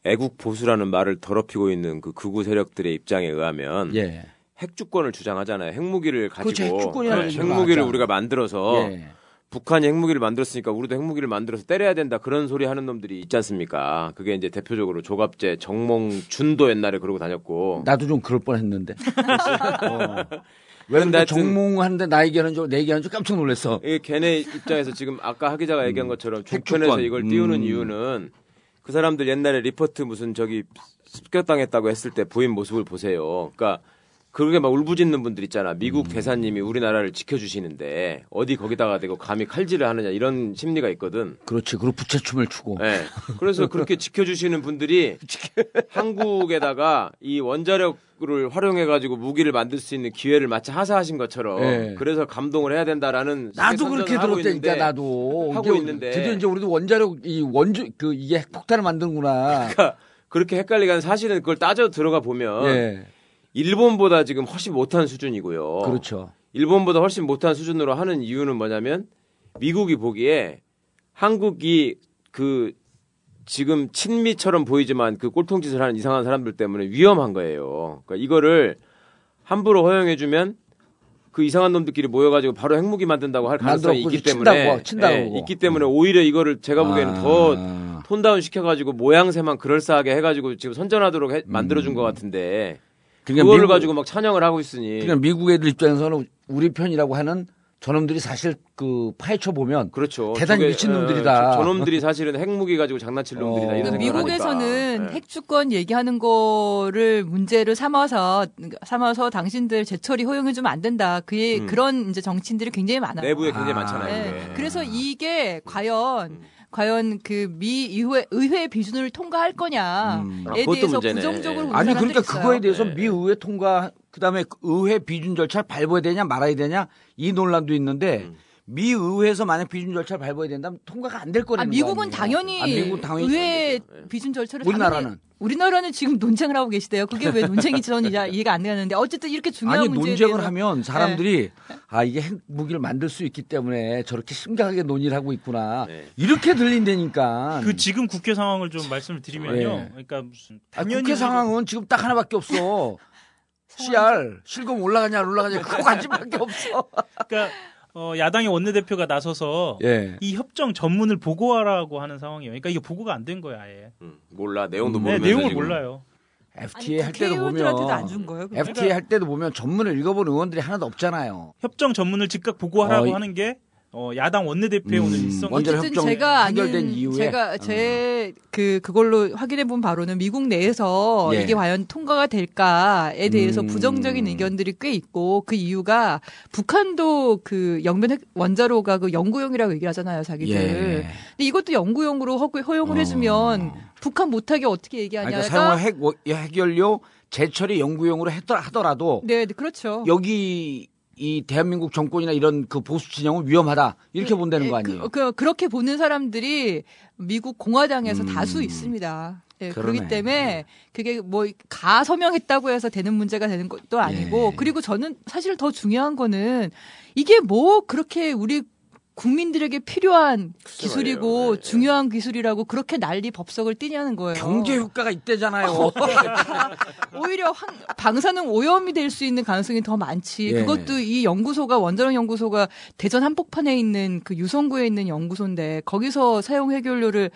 애국 보수라는 말을 더럽히고 있는 그 극우 세력들의 입장에 의하면 예. 핵주권을 주장하잖아요. 핵무기를 가지고 그렇죠. 네, 핵무기를 하죠. 우리가 만들어서 예. 북한이 핵무기를 만들었으니까 우리도 핵무기를 만들어서 때려야 된다 그런 소리 하는 놈들이 있지 않습니까? 그게 이제 대표적으로 조갑재, 정몽준도 옛날에 그러고 다녔고 나도 좀 그럴 뻔했는데. 어. 왜 근데 근데 하여튼- 정몽하는데 나 얘기하는 줄, 내 얘기하는 줄 깜짝 놀랐어. 이 걔네 입장에서 지금 아까 하 기자가 얘기한 것처럼 핵주권. 종편에서 이걸 띄우는 음. 이유는 그 사람들 옛날에 리포트 무슨 저기 습격당했다고 했을 때 보인 모습을 보세요. 그러니까 그렇게 막 울부짖는 분들 있잖아. 미국 대사님이 우리나라를 지켜주시는데 어디 거기다가 대고 감히 칼질을 하느냐 이런 심리가 있거든. 그렇지. 그리고 부채춤을 추고. 네. 그래서 그렇게 지켜주시는 분들이 한국에다가 이 원자력을 활용해가지고 무기를 만들 수 있는 기회를 마치 하사하신 것처럼 네. 그래서 감동을 해야 된다라는 나도 그렇게 들었다니까 나도 하고 있는데. 드디어 이제 우리도 원자력 이 원주 그 이게 핵폭탄을 만드는구나. 그러니까 그렇게 헷갈리게 하는 사실은 그걸 따져 들어가 보면 예. 일본보다 지금 훨씬 못한 수준이고요. 그렇죠. 일본보다 훨씬 못한 수준으로 하는 이유는 뭐냐면 미국이 보기에 한국이 그 지금 친미처럼 보이지만 그 꼴통짓을 하는 이상한 사람들 때문에 위험한 거예요. 그러니까 이거를 함부로 허용해주면 그 이상한 놈들끼리 모여가지고 바로 핵무기 만든다고 할 가능성이 있기 때문에 친다고 예. 있기 때문에 오히려 이거를 제가 보기에는 아. 더 톤다운 시켜가지고 모양새만 그럴싸하게 해가지고 지금 선전하도록 해- 만들어준 것 같은데 그러니까 그거를 미국- 가지고 막 찬양을 하고 있으니 그러니까 미국 애들 입장에서는 우리 편이라고 하는 저놈들이 사실 그 파헤쳐 보면 그렇죠. 대단히 저게, 미친 예, 놈들이다. 저, 저놈들이 사실은 핵무기 가지고 장난칠 놈들이다. 어. 이런 그러니까 미국에서는 하니까. 예. 핵주권 얘기하는 거를 문제를 삼아서 삼아서 당신들 재처리 허용해 주면 안 된다. 그의 음. 그런 이제 정치인들이 굉장히 많아요. 내부에 굉장히 아. 많잖아요. 네. 그래서 이게 과연 음. 과연 그 미 의회 의회 비준을 통과할 거냐에 음. 아, 대해서 문제네. 부정적으로 보는 아니 사람들이 그러니까 있어요. 그거에 대해서 네. 미 의회 통과 그다음에 그 의회 비준 절차를 밟아야 되냐 말아야 되냐 이 논란도 있는데 음. 미 의회에서 만약 비준 절차를 밟아야 된다면 통과가 안될 아, 거라는 미국은 거 아니에요? 당연히 아, 미국은 당연히 의회 비준 절차를 우리나라는? 당연히- 우리나라는 지금 논쟁을 하고 계시대요. 그게 왜 저는 이해- 이해가 안 되는데 어쨌든 이렇게 중요한 아니 문제에 논쟁을 대해서 하면 사람들이 아 이게 핵무기를 만들 수 있기 때문에 저렇게 심각하게 논의를 하고 있구나 네. 이렇게 들린다니까. 그 지금 국회 상황을 좀 말씀을 드리면요. 예. 그러니까 무슨 아, 당연히 국회 상황은 지금 딱 하나밖에 없어. CR 실검 올라가냐 안 올라가냐 그거 관심밖에 없어. 그러니까 어, 야당의 원내대표가 나서서 예. 이 협정 전문을 보고하라고 하는 상황이에요. 그러니까 이게 보고가 안 된 거야, 아예. 음, 몰라 내용도 네, 모르면서 내용을 지금. 몰라요. FTA 할 때도 보면 준 거예요. FTA 할 때도 보면 전문을 읽어본 의원들이 하나도 없잖아요. 협정 전문을 즉각 보고하라고 어, 이- 하는 게 어, 야당 원내대표의 음, 오늘 일성. 어쨌든 협정 제가 해결된 이후에 제가 제 그 그걸로 확인해 본 바로는 미국 내에서 예. 이게 과연 통과가 될까에 대해서 음. 부정적인 의견들이 꽤 있고 그 이유가 북한도 그 영변 핵 원자로가 그 연구용이라고 얘기를 하잖아요, 자기들. 예. 근데 이것도 연구용으로 허, 허용을 해주면 북한 못하게 어떻게 얘기하냐가 그러니까 사용한 핵, 워- 핵연료 재처리 연구용으로 했더- 하더라도 네, 네, 그렇죠. 여기 이 대한민국 정권이나 이런 그 보수 진영은 위험하다 이렇게 본다는 거 아니에요? 그, 그, 렇게 보는 사람들이 미국 공화당에서 음. 다수 있습니다. 예, 그러네. 그렇기 때문에 그게 뭐 가 서명했다고 해서 되는 문제가 되는 것도 아니고 예. 그리고 저는 사실 더 중요한 거는 이게 뭐 그렇게 우리 국민들에게 필요한 기술이고 말이에요. 네. 중요한 기술이라고 그렇게 난리 법석을 띠냐는 거예요. 경제 효과가 있대잖아요. 오히려 환- 방사능 오염이 될 수 있는 가능성이 더 많지. 예. 그것도 이 연구소가 원자력 연구소가 대전 한복판에 있는 그 유성구에 있는 연구소인데 거기서 사용 해결료를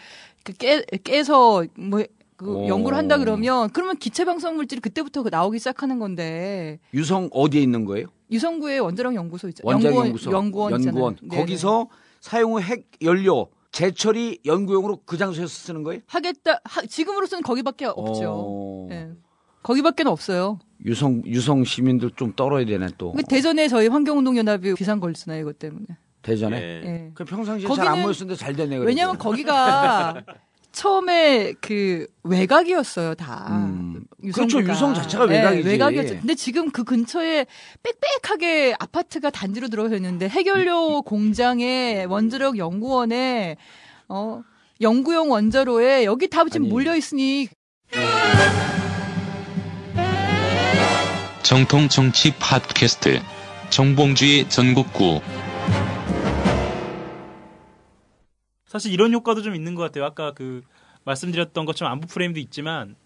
그 깨, 깨서 뭐그 오. 연구를 한다 그러면 그러면 기체 방사능 물질이 그때부터 그 나오기 시작하는 건데 유성 어디에 있는 거예요? 유성구에 원자력 연구소 있죠. 원자력 연구원, 연구소. 연구원 있잖아요. 연구원. 네네. 거기서 사용 후 핵 연료 재처리 연구용으로 그 장소에서 쓰는 거예요? 하겠다. 하- 지금으로서는 거기밖에 없죠. 어. 예. 거기밖에는 없어요. 유성 유성 시민들 좀 떨어야 되네 또. 그 대전에 저희 환경운동연합이 비상 걸렸잖아요, 이것 때문에. 대전에. 예. 예. 그 평상시에 잘 안 모였었는데 잘 됐네 그래도. 왜냐면 거기가 처음에 그 외곽이었어요, 다. 음. 그렇죠. 유성 자체가 네, 외곽이지. 외곽이었죠. 근데 지금 그 근처에 빽빽하게 아파트가 단지로 들어서 있는데 해결료 공장에 원자력 연구원에 어 연구용 원자로에 여기 다 지금 아니. 몰려 있으니 정통 정치 팟캐스트 정봉주의 전국구 사실 이런 효과도 좀 있는 것 같아요. 아까 그 말씀드렸던 것처럼 안보 프레임도 있지만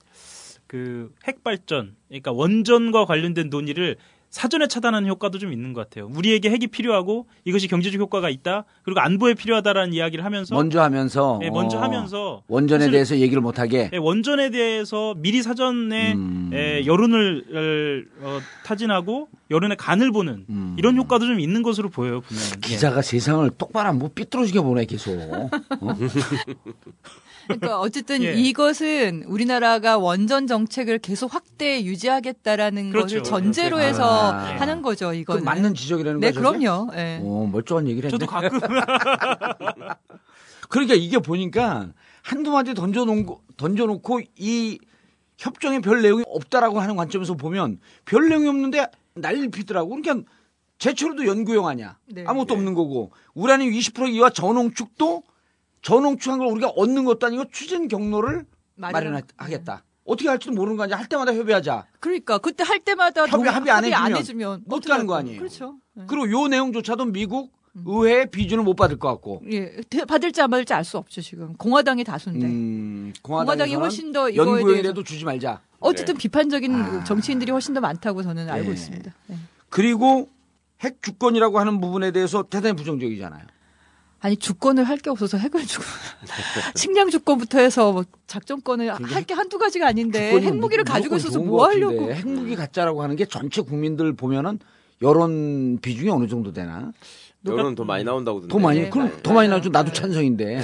그 핵발전, 그러니까 원전과 관련된 논의를 사전에 차단하는 효과도 좀 있는 것 같아요. 우리에게 핵이 필요하고 이것이 경제적 효과가 있다. 그리고 안보에 필요하다라는 이야기를 하면서 먼저 하면서 네, 먼저 어, 하면서 원전에 대해서 얘기를 못 하게. 예, 원전에 대해서 미리 사전에 음. 예, 여론을 어, 타진하고 여론의 간을 보는 음. 이런 효과도 좀 있는 것으로 보여요. 분명히. 기자가 세상을 똑바로 뭐 삐뚤어지게 보네 계속. 어? 그러니까 어쨌든 예. 이것은 우리나라가 원전 정책을 계속 확대 유지하겠다라는 그렇죠. 것을 전제로 해서 아. 하는 거죠. 그 이거는. 맞는 지적이라는 네, 거죠. 저게? 그럼요. 예. 어, 멀쩡한 얘기를 했네. 저도 가끔 그러니까 이게 보니까 한두 마디 던져놓고, 던져놓고 이 협정에 별 내용이 없다라고 하는 관점에서 보면 별 내용이 없는데 난리 피더라고. 그러니까 제철도 연구용 아니야. 네. 아무것도 없는 거고. 우라늄 20% 이와 전홍축도 전홍축한 걸 우리가 얻는 것도 아니고 추진 경로를 마련하- 마련하겠다. 어떻게 할지도 모르는 거 아니야. 할 때마다 협의하자. 그러니까 그때 할 때마다 협의- 동- 합의 안 합의 안 해주면 못 가는 할 거? 아니에요. 그렇죠. 예. 그리고 요 내용조차도 미국 의회의 비준을 못 받을 것 같고. 예, 대- 받을지 안 받을지 알 수 없죠 지금 공화당이 다수인데 음, 공화당이 훨씬 더 이거에 연구용이라도 주지 말자. 어쨌든 비판적인 아. 정치인들이 훨씬 더 많다고 저는 알고 예. 있습니다. 예. 그리고 핵 주권이라고 하는 부분에 대해서 대단히 부정적이잖아요. 아니 주권을 할 게 없어서 핵을 주고 식량 주권부터 해서 뭐 작전권을 할 게 한두 가지가 아닌데 핵무기를 무- 가지고 있어서 뭐 하려고? 핵무기 가짜라고 하는 게 전체 국민들 보면은 여론 비중이 어느 정도 되나? 여론 더 많이 나온다고 더 많이 네, 그럼 맞아요. 더 많이 나죠. 나도 찬성인데.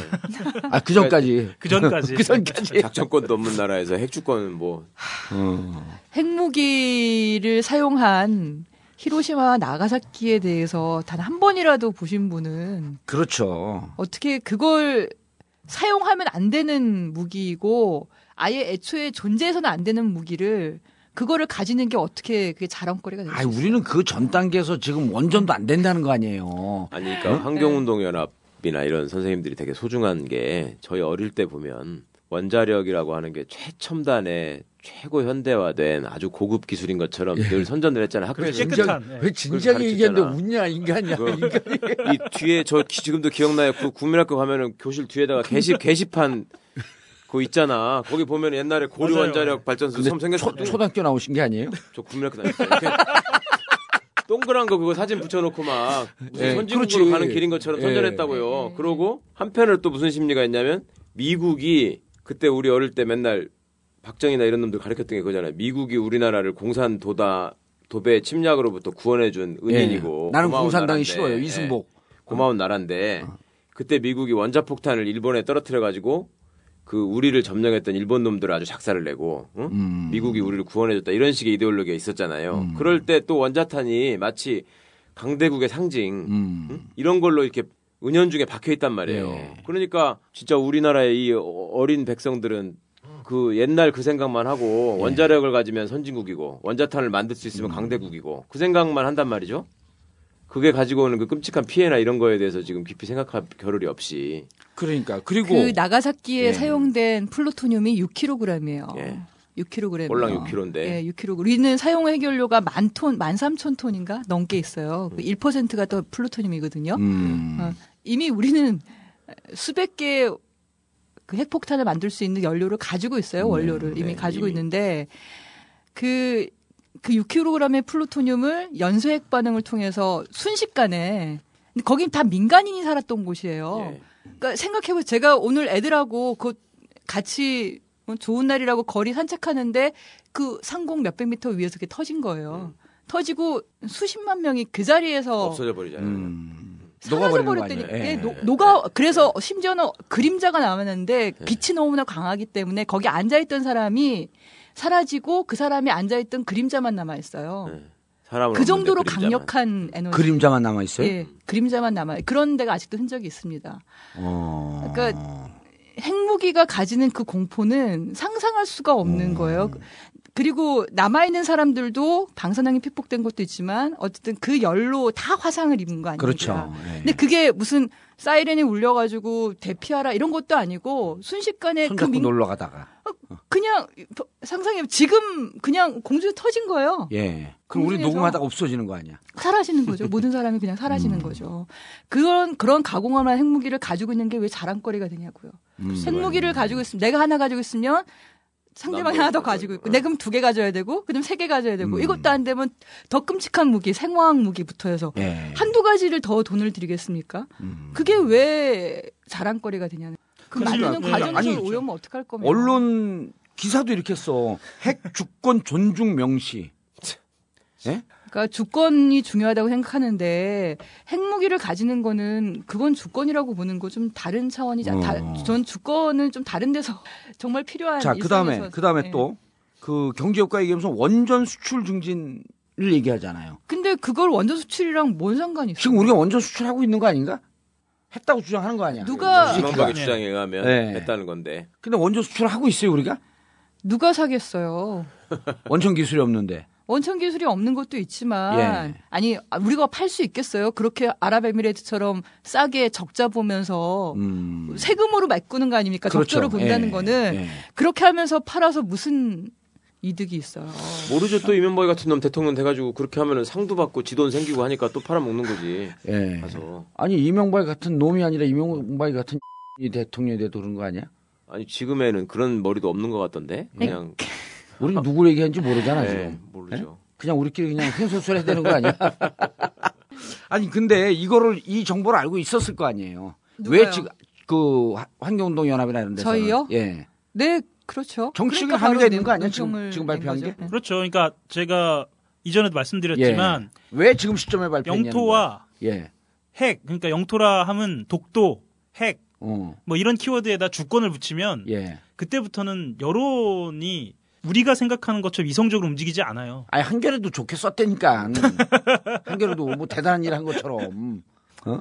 아 그 전까지. 그 전까지. 그 전까지. 작전권도 없는 나라에서 핵주권은 뭐 어. 핵무기를 사용한 히로시마와 나가사키에 대해서 단 한 번이라도 보신 분은 그렇죠. 어떻게 그걸 사용하면 안 되는 무기이고 아예 애초에 존재해서는 안 되는 무기를 그거를 가지는 게 어떻게 그게 자랑거리가 될수 아, 있어요? 우리는 그 전 단계에서 지금 원전도 안 된다는 거 아니에요. 아니, 그러니까 환경운동연합이나 이런 선생님들이 되게 소중한 게 저희 어릴 때 보면 원자력이라고 하는 게 최첨단의 최고 현대화된 아주 고급 기술인 것처럼 늘 선전을 했잖아요. 학교에서 진작, 깨끗한, 예. 왜 진작에 얘기했는데. 웃냐, 인간이야. 인간이. 이 뒤에 저 기- 지금도 기억나요. 그 국민학교 가면은 교실 뒤에다가 게시 게시판 그거 있잖아. 거기 보면 옛날에 고려. 원자력 발전소 근데 처음 생겼을 때 초, 초등학교 나오신 게 아니에요? 저 국민학교 다녔어요. 동그란 거 그거 사진 붙여놓고 막 무슨 예, 선진국으로 그렇지. 가는 길인 것처럼 예. 선전했다고요. 그러고 한편으로 또 무슨 심리가 있냐면 미국이 그때 우리 어릴 때 맨날 박정희나 이런 놈들 가르쳤던 게 그거잖아요. 미국이 우리나라를 공산 도다 도배 침략으로부터 구원해준 은인이고 예. 나는 공산당이 나라인데, 싫어요. 이승복. 예, 고마운 나라인데 그때 미국이 원자폭탄을 일본에 떨어뜨려 가지고 그 우리를 점령했던 일본 놈들을 아주 작사를 내고 응? 음. 미국이 우리를 구원해줬다 이런 식의 이데올로기가 있었잖아요. 그럴 때 또 원자탄이 마치 강대국의 상징 음. 응? 이런 걸로 이렇게 은연중에 박혀 있단 말이에요. 예. 그러니까 진짜 우리나라의 이 어린 백성들은 그 옛날 그 생각만 예. 하고 원자력을 가지면 선진국이고 원자탄을 만들 수 음. 있으면 강대국이고 그 생각만 한단 말이죠. 그게 가지고 오는 그 끔찍한 피해나 이런 거에 대해서 지금 깊이 생각할 겨를이 없이 그러니까. 그리고. 그 나가사키에 예. 사용된 플루토늄이 6kg이에요. 예. 6kg. 꼴랑 6kg인데 예, 6kg. 우리는 사용 해결료가 만 톤, 만 삼천 톤인가 넘게 있어요. 그 1%가 더 플루토늄이거든요. 음. 어, 이미 우리는 수백 개의 그 핵폭탄을 만들 수 있는 연료를 가지고 있어요. 원료를 이미 네, 가지고 이미. 있는데 그, 그 6kg의 플루토늄을 연쇄 핵반응을 통해서 순식간에 근데 거긴 다 민간인이 살았던 곳이에요. 예. 그러니까 생각해보세요. 제가 오늘 애들하고 그 같이 뭐 좋은 날이라고 거리 산책하는데 그 상공 몇백 미터 위에서 그게 터진 거예요. 터지고 수십만 명이 그 자리에서 없어져 버리잖아요. 음. 사라져 버렸더니 아니에요? 예, 예. 노- 녹아 그래서 심지어는 그림자가 남았는데 빛이 너무나 강하기 때문에 거기 앉아 있던 사람이 사라지고 그 사람이 앉아 있던 그림자만 남아 있어요. 네. 그 정도로 그림자만. 강력한 에너지. 그림자만 남아 있어요? 예, 그림자만 남아. 그런 데가 아직도 흔적이 있습니다. 어. 그러니까 핵무기가 가지는 그 공포는 상상할 수가 없는 음. 거예요. 그리고 남아있는 사람들도 방사능이 피폭된 것도 있지만 어쨌든 그 열로 다 화상을 입은 거 아닙니까? 그렇죠. 예. 근데 그게 무슨 사이렌이 울려가지고 대피하라 이런 것도 아니고 순식간에 그 민, 놀러 가다가. 그냥 상상해 지금 그냥 공중에 터진 거예요. 예. 그럼 우리 녹음하다가 없어지는 거 아니야? 사라지는 거죠. 모든 사람이 그냥 음. 사라지는 거죠. 그런 그런 가공한 핵무기를 가지고 있는 게 왜 자랑거리가 되냐고요. 음. 핵무기를 가지고 있으면 내가 하나 가지고 있으면 상대방이 하나 더 가지고 있고 어. 내가 그럼 두개 가져야 되고 그다음 세 개 가져야 되고 음. 이것도 안 되면 더 끔찍한 무기 생화학 무기부터 해서 예. 한두 가지를 더 돈을 들이겠습니까? 음. 그게 왜 자랑거리가 되냐는 그 만드는 그러니까. 과정에서 오염을 어떡할 거면 언론 기사도 이렇게 써. 핵 주권 존중 명시. 예? 그러니까 주권이 중요하다고 생각하는데 핵무기를 가지는 거는 그건 주권이라고 보는 거 좀 다른 차원이지 않- 어. 다, 전 주권은 좀 다른 데서 정말 필요한 자, 그 다음에, 일상에서- 그 다음에 예. 또, 그 경제효과 얘기하면서 원전 수출 증진을 얘기하잖아요. 근데 그걸 원전 수출이랑 뭔 상관이 있어요? 지금 우리가 원전 수출하고 있는 거 아닌가? 했다고 주장하는 거 아니야? 누가 이명박의 네. 주장에 의하면 네. 했다는 건데 근데 원전 수출하고 있어요, 우리가? 누가 사겠어요? 원천 기술이 없는데. 원천 기술이 없는 것도 있지만 예. 아니 우리가 팔 수 있겠어요? 그렇게 아랍에미레이트처럼 싸게 적자 보면서 음. 세금으로 메꾸는 거 아닙니까? 그렇죠. 적자로 본다는 예, 거는 예. 그렇게 하면서 팔아서 무슨 이득이 있어요? 모르죠 또 이명박 같은 놈 대통령 돼가지고 그렇게 하면은 상도 받고 지돈 생기고 하니까 또 팔아먹는 거지 예. 가서 아니, 이명박 같은 놈이 아니라 이명박 같은 이 대통령이 돼도 그런 거 아니야? 아니 지금에는 그런 머리도 없는 것 같던데 그냥 우리 누구 얘기하는지 모르잖아, 네, 지금. 모르죠 그냥 우리끼리 그냥 횡설수설 해야 되는 거 아니야? 아니 근데 이거를 이 정보를 알고 있었을 거 아니에요. 왜 누가요? 지금 그 화- 환경운동 연합이나 이런 데서 저희요? 예. 네, 그렇죠. 정치적인 그러니까 합의가 있는 거 아니야? 지금 지금 낸 발표한. 게? 네. 그렇죠. 그러니까 제가 이전에도 말씀드렸지만 예. 왜 지금 시점에 발표했냐는 영토와 거야. 예. 핵 그러니까 영토라 하면 독도, 핵 어. 뭐 이런 키워드에다 주권을 붙이면 예. 그때부터는 여론이 우리가 생각하는 것처럼 이성적으로 움직이지 않아요. 아니 한겨레도 좋게 썼다니까. 한겨레도 뭐 대단한 일 한 것처럼. 어?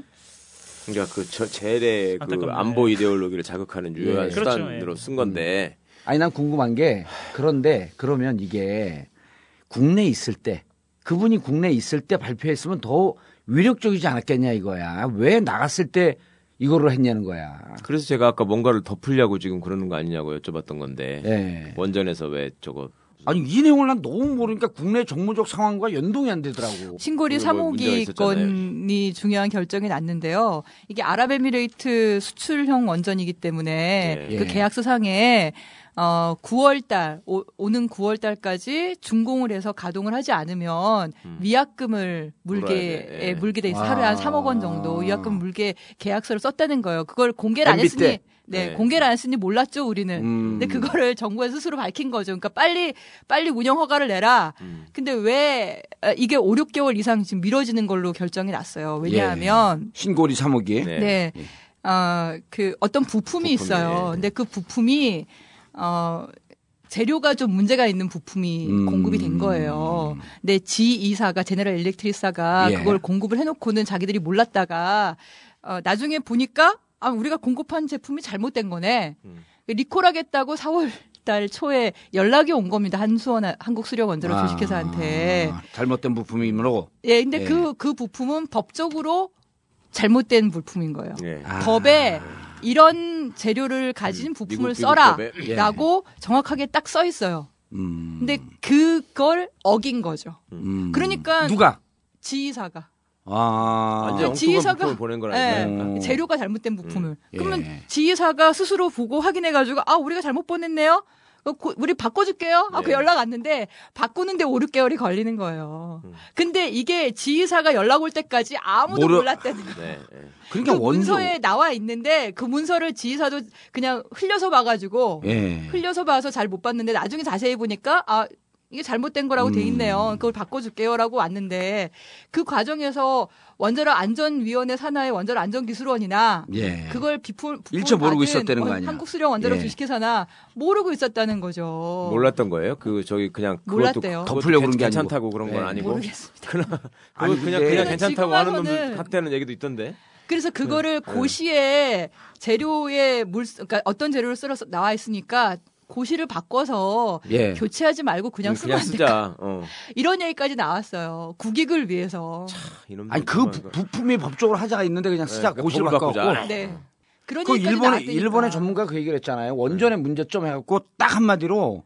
그러니까 그 저, 제일의 그. 안보 이데올로기를 자극하는 유효한 예. 수단으로 그렇죠, 예. 쓴 건데 아니 난 궁금한 게 그런데 그러면 이게 국내에 있을 때 그분이 국내에 있을 때 발표했으면 더 위력적이지 않았겠냐 이거야. 왜 나갔을 때 이거를 했냐는 거야. 그래서 제가 아까 뭔가를 덮으려고 지금 그러는 거 아니냐고 여쭤봤던 건데 예. 원전에서 왜 저거 아니 이 내용을 난 너무 모르니까 국내 정무적 상황과 연동이 안 되더라고. 신고리 그거 뭐 문제가 3호기 있었잖아요. 건이 중요한 결정이 났는데요. 이게 아랍에미레이트 수출형 원전이기 때문에 예. 그 예. 계약서 상에 어 9월 달 오, 는 9월 달까지 준공을 해서 가동을 하지 않으면 위약금을 물게 돼. 예. 예, 물게 돼 있어. 아. 하루에 한 3억 원 정도 위약금 물게 계약서를 썼다는 거예요. 그걸 공개를 안 MB 했으니 때. 네, 네. 공개를 안 했으니 몰랐죠, 우리는. 음. 근데 그거를 정부가 스스로 밝힌 거죠. 그러니까 빨리 빨리 운영 허가를 내라. 음. 근데 왜 아, 이게 5, 6개월 이상 지금 미뤄지는 걸로 결정이 났어요. 왜냐하면 신고리 3호기. 네. 네. 어, 그 어떤 부품이 부품이, 있어요. 예. 근데 그 부품이 어 재료가 좀 문제가 있는 부품이 음. 공급이 된 거예요. 근데 G2사가 제네럴 일렉트리사가 예. 그걸 공급을 해놓고는 자기들이 몰랐다가 어, 나중에 보니까 아 우리가 공급한 제품이 잘못된 거네. 음. 리콜하겠다고 4월 달 초에 연락이 온 겁니다. 한수원 한국수력원자로 아, 주식회사한테. 잘못된 부품이므로. 예, 근데 예. 그, 그 부품은 법적으로 잘못된 부품인 거예요. 예. 아. 법에 이런 재료를 가진 부품을 미국 써라. 미국법에. 예. 라고 정확하게 딱 써 있어요. 음. 근데 그걸 어긴 거죠. 음. 그러니까 누가? 지휘사가. 아. 완전 엉뚱한 지휘사가- 부품을 보낸 거라 예, 음. 재료가 잘못된 부품을. 예. 그러면 지휘사가 스스로 보고 확인해 가지고, 아, 우리가 잘못 보냈네요? 어, 고- 우리 바꿔줄게요? 아, 그 예. 연락 왔는데, 바꾸는데 5, 6개월이 걸리는 거예요. 음. 근데 이게 지휘사가 연락 올 때까지 아무도 모르- 몰랐다는 거예요. 네. 예. 그러니까 그 원조. 문서에 나와 있는데 그 문서를 지휘사도 그냥 흘려서 봐가지고 예. 흘려서 봐서 잘 못 봤는데 나중에 자세히 보니까 아 이게 잘못된 거라고 돼 음. 있네요. 그걸 바꿔줄게요라고 왔는데 그 과정에서 원자력 안전위원회 산하의 원자력 안전기술원이나 예. 그걸 비품 일체 모르고 있었다는 거 원- 아니야? 한국수력 원자력 예. 주식회사나 모르고 있었다는 거죠. 몰랐던 거예요? 그 저기 그냥 그것도 몰랐대요. 덮으려고 그런 게 괜찮다고 그런 건 예. 아니고 모르겠습니다. 그거 아니, 그냥 근데 그냥 괜찮다고 하는 놈들 학대는 얘기도 있던데. 그래서 그거를 네. 고시에 재료에 물, 그러니까 어떤 재료를 쓸어서 나와 있으니까 고시를 바꿔서 예. 교체하지 말고 그냥 음, 쓰면 그냥 안 될까? 쓰자. 어. 이런 얘기까지 나왔어요. 국익을 위해서. 이놈들 아니 그 부, 부품이 법적으로 하자가 있는데 그냥 쓰자 네, 고시를. 바꾸자. 네. 그런 그 얘기까지 일본의 나왔으니까. 일본의 전문가 그 얘기를 했잖아요. 원전의 문제점 해갖고 딱 한마디로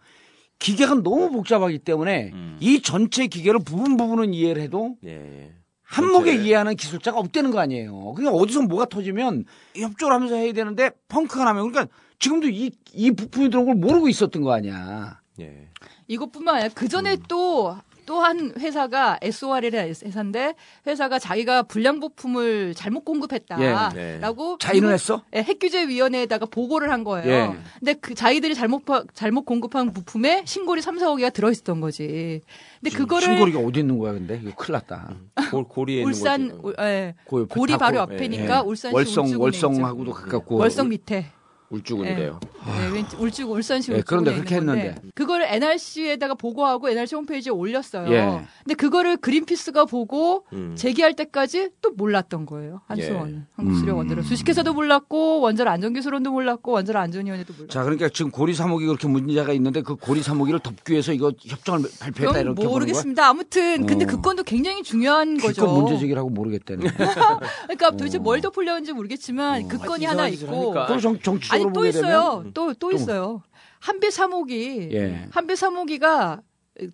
기계가 너무 복잡하기 때문에 음. 이 전체 기계를 부분 부분은 이해를 해도 예, 예. 한목에 전체. 이해하는 기술자가 없다는 거 아니에요. 그러니까 어디서 뭐가 터지면 협조를 하면서 해야 되는데 펑크가 나면 그러니까 지금도 이, 이 부품이 들어온 걸 모르고 있었던 거 아니야. 예. 이것뿐만 아니라 그 전에 음. 또, 또한 회사가 SOR이라는 회사인데 회사가 자기가 불량 부품을 잘못 공급했다라고 예, 자인을 했어? 예, 핵규제위원회에다가 보고를 한 거예요. 예. 근데 그 자기들이 잘못 파- 잘못 공급한 부품에 신고리 3, 4억이가 들어있었던 거지. 근데 그거를 신고리가 어디 있는 거야 근데 이거 큰일 났다. 골, 고리에 울산 있는 거지. 울- 예. 고리 다 바로 고- 옆에니까 예. 울산시 월성 월성하고도 가깝고 월성 밑에. 울주군이래요. 네, 왠지 울주군 울산시 예, 울주군에 그런데 그렇게 했는데. 그걸 NRC에다가 보고하고 NRC 홈페이지에 올렸어요. 예. 근데 그거를 그린피스가 보고 음. 제기할 때까지 또 몰랐던 거예요. 한수원, 예. 한국수력 음. 원자력 주식회사도 몰랐고 원자력 안전기술원도 몰랐고 원자력 안전위원회도 몰랐고. 자, 그러니까 지금 고리 사목이 그렇게 문제가 있는데 그 고리 사목이를 덮기 위해서 이거 협정을 발표했다 이렇게? 모르겠습니다. 아무튼 근데 어. 그 건도 굉장히 중요한 거죠. 기껏 문제 제기를 하고 모르겠다는. 그러니까 도대체 뭘 덮으려는지 모르겠지만 그 건이 아, 하나 있고 하니까. 그럼 정, 정치적으로 아니 또 보게 있어요. 되면 또또 있어요. 한배 사목이 예. 한배 사목이가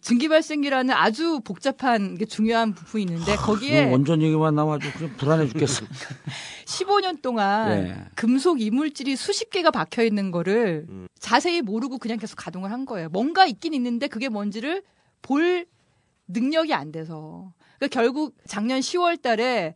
증기 발생기라는 아주 복잡한 게 중요한 부품이 있는데 거기에 너 원전 얘기만 나와도 그냥 불안해 죽겠어. 15년 동안 예. 금속 이물질이 수십 개가 박혀 있는 거를 음. 자세히 모르고 그냥 계속 가동을 한 거예요. 뭔가 있긴 있는데 그게 뭔지를 볼 능력이 안 돼서. 그러니까 결국 작년 10월 달에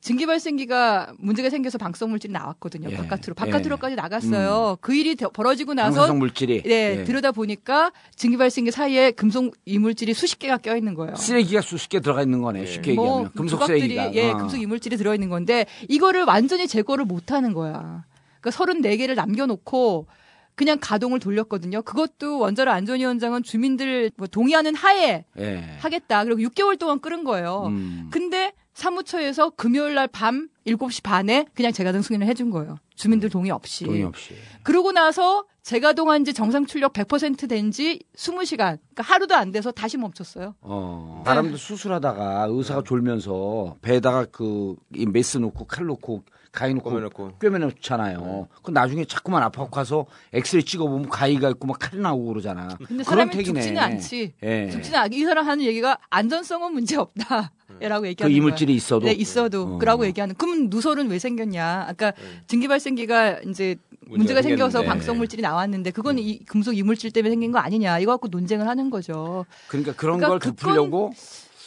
증기 발생기가 문제가 생겨서 방사성 물질이 나왔거든요. 예. 바깥으로. 바깥으로까지 나갔어요. 그 일이 더- 벌어지고 나서 방사성 물질이 네, 예. 들여다 보니까 증기 발생기 사이에 금속 이물질이 수십 개가 껴 있는 거예요. 쓰레기가 수십 개 들어가 있는 거네. 예. 쉽게 뭐 얘기하면 금속 조각들이 쓰레기가. 예, 어. 금속 이물질이 들어 있는 건데 이거를 완전히 제거를 못 하는 거야. 그러니까 34개를 남겨 놓고 그냥 가동을 돌렸거든요. 그것도 원자력 안전위원장은 주민들 뭐 동의하는 하에 예. 하겠다. 그리고 6개월 동안 끓은 거예요. 음. 근데 사무처에서 금요일 날 밤 7시 반에 그냥 재가동 승인을 해준 거예요. 주민들 동의 없이. 동의 없이. 그러고 나서 재가동한 지 정상 출력 100%된 지 20시간. 그러니까 하루도 안 돼서 다시 멈췄어요. 어, 사람들 수술하다가 의사가 졸면서 배에다가 그, 이 메스 놓고 칼 놓고 가위 놓고 꿰매놓고. 꿰매놓잖아요. 그 나중에 자꾸만 아파고 가서 엑스레이 찍어보면 가위가 있고 막 칼이 나오고 그러잖아. 근데 그런 사람이 택이네. 죽지는 않지. 예. 죽지는 않, 이 사람 하는 얘기가 안전성은 문제 없다. 라고 그 얘기하는 이물질이 거예요. 있어도. 네, 있어도. 어. 그라고 얘기하는. 그럼 누설은 왜 생겼냐? 아까 네. 증기 발생기가 이제 문제가, 문제가 생겨서 생겼는데. 방사물질이 나왔는데 그건 이 금속 이물질 때문에 생긴 거 아니냐? 이거 갖고 논쟁을 하는 거죠. 그러니까 그런 그러니까 걸그 덮으려고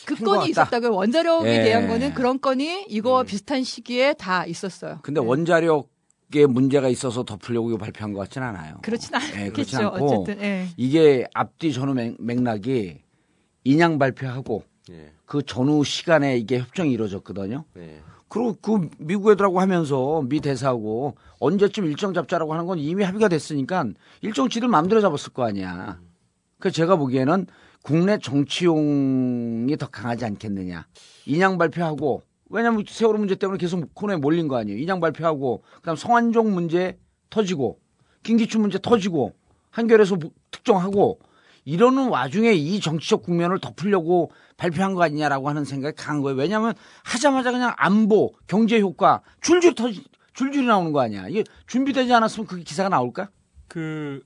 그 건이. 있었다고요. 원자력에 예. 대한 거는 그런 건이 이거와 비슷한 시기에 다 있었어요. 근데 네. 원자력 에 문제가 있어서 덮으려고 발표한 것 같지는 않아요. 그렇진 예, 그렇지 않겠죠. 않고 어쨌든 예. 이게 앞뒤 전후 맥, 맥락이 인양 발표하고 예. 그 전후 시간에 이게 협정이 이루어졌거든요. 네. 그리고 그 미국 애들하고 하면서 미 대사하고 언제쯤 일정 잡자라고 하는 건 이미 합의가 됐으니까 일정 지들 마음대로 잡았을 거 아니야. 그래서 제가 보기에는 국내 정치용이 더 강하지 않겠느냐. 인양 발표하고 왜냐하면 세월호 문제 때문에 계속 코너에 몰린 거 아니에요. 인양 발표하고 그다음 성완종 문제 터지고 김기춘 문제 터지고 한겨레에서 뭐 특정하고 이러는 와중에 이 정치적 국면을 덮으려고 발표한 거 아니냐라고 하는 생각이 강한 거예요. 왜냐하면 하자마자 그냥 안보, 경제 효과 줄줄 터지 줄줄이 나오는 거 아니야. 이게 준비되지 않았으면 그 기사가 나올까? 그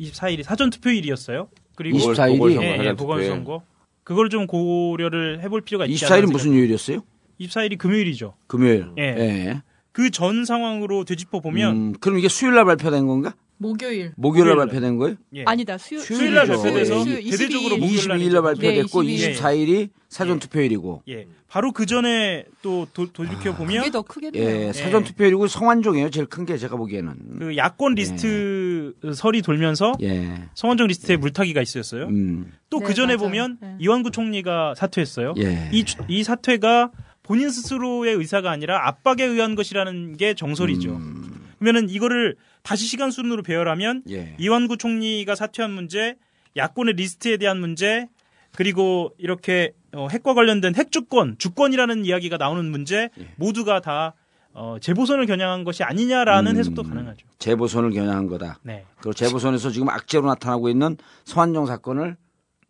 24일이 사전 투표일이었어요. 그리고 24일 이? 보궐선거, 예, 예, 보궐선거. 그걸 좀 고려를 해볼 필요가 있지 24일은 무슨 요일이었어요? 24일이 금요일이죠. 금요일. 예. 그 전 상황으로 되짚어 보면 음, 그럼 이게 수요일 날 발표된 건가? 목요일. 목요일 날 목요일. 발표된 거예요? 예. 아니다. 수요, 수요일 날 수요일이죠. 발표돼서 수요- 대대적으로 22일. 목요일 날 22일 날 발표됐고 네, 22일. 24일이 사전 투표일이고. 예. 바로 그 전에 또 도, 돌이켜 보면 그게 더 크겠네요. 예, 사전 투표일이고 성완종이에요. 제일 큰 게 제가 보기에는. 그 야권 리스트 설이 돌면서 예. 성완종 리스트에 물타기가 있었어요. 음. 또 네, 그 전에 맞아요. 보면 네. 이완구 총리가 사퇴했어요. 예. 이, 주- 이 사퇴가 본인 스스로의 의사가 아니라 압박에 의한 것이라는 게 정설이죠. 음. 그러면은 이거를 다시 시간 순으로 배열하면 예. 이완구 총리가 사퇴한 문제, 야권의 리스트에 대한 문제, 그리고 이렇게 어, 핵과 관련된 핵 주권, 주권이라는 이야기가 나오는 문제 예. 모두가 다 어, 재보선을 겨냥한 것이 아니냐라는 음. 해석도 가능하죠. 재보선을 겨냥한 거다. 네, 그리고 재보선에서 지금 악재로 나타나고 있는 성완종 사건을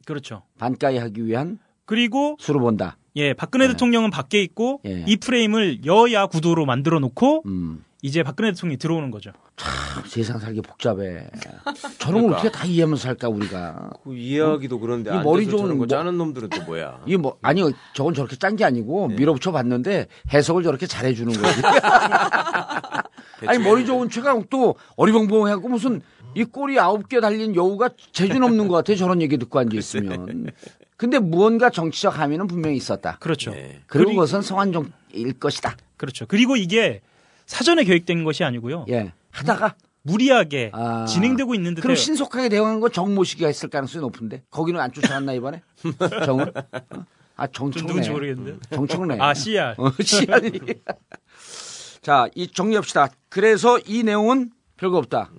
그렇죠. 반가이 하기 위한 그리고 수로 본다. 예, 박근혜 대통령은 밖에 있고 예. 이 프레임을 여야 구도로 만들어 놓고 음. 이제 박근혜 대통령이 들어오는 거죠. 참 세상 살기 복잡해. 저런 걸 어떻게 다 이해하면서 살까 우리가. 그 이해하기도 그런데 이 머리 저런 좋은 거 뭐- 짜는 놈들은 또 뭐야? 이게 뭐 아니요 저건 저렇게 짠 게 아니고 밀어붙여 봤는데 해석을 저렇게 잘해 주는 거지. 아니 머리 좋은 최강욱도 어리벙벙해갖고 무슨 이 꼬리 아홉 개 달린 여우가 재준 없는 것 같아 저런 얘기 듣고 앉아 있으면. 근데 무언가 정치적 함의는 분명히 있었다. 그렇죠. 네. 그리고 그리- 그것은 성완종일 것이다. 그렇죠. 그리고 이게 사전에 계획된 것이 아니고요. 예 하다가 무리하게 아. 진행되고 있는 듯해요. 그럼 신속하게 대응한 건 정모시기가 했을 가능성이 높은데 거기는 안 쫓아갔나 이번에 정을 아좀 정청래 누군지 모르겠는데. 정청래 아, CR. 어, 씨알이. 자, 이 정리합시다. 그래서 이 내용은 별거 없다.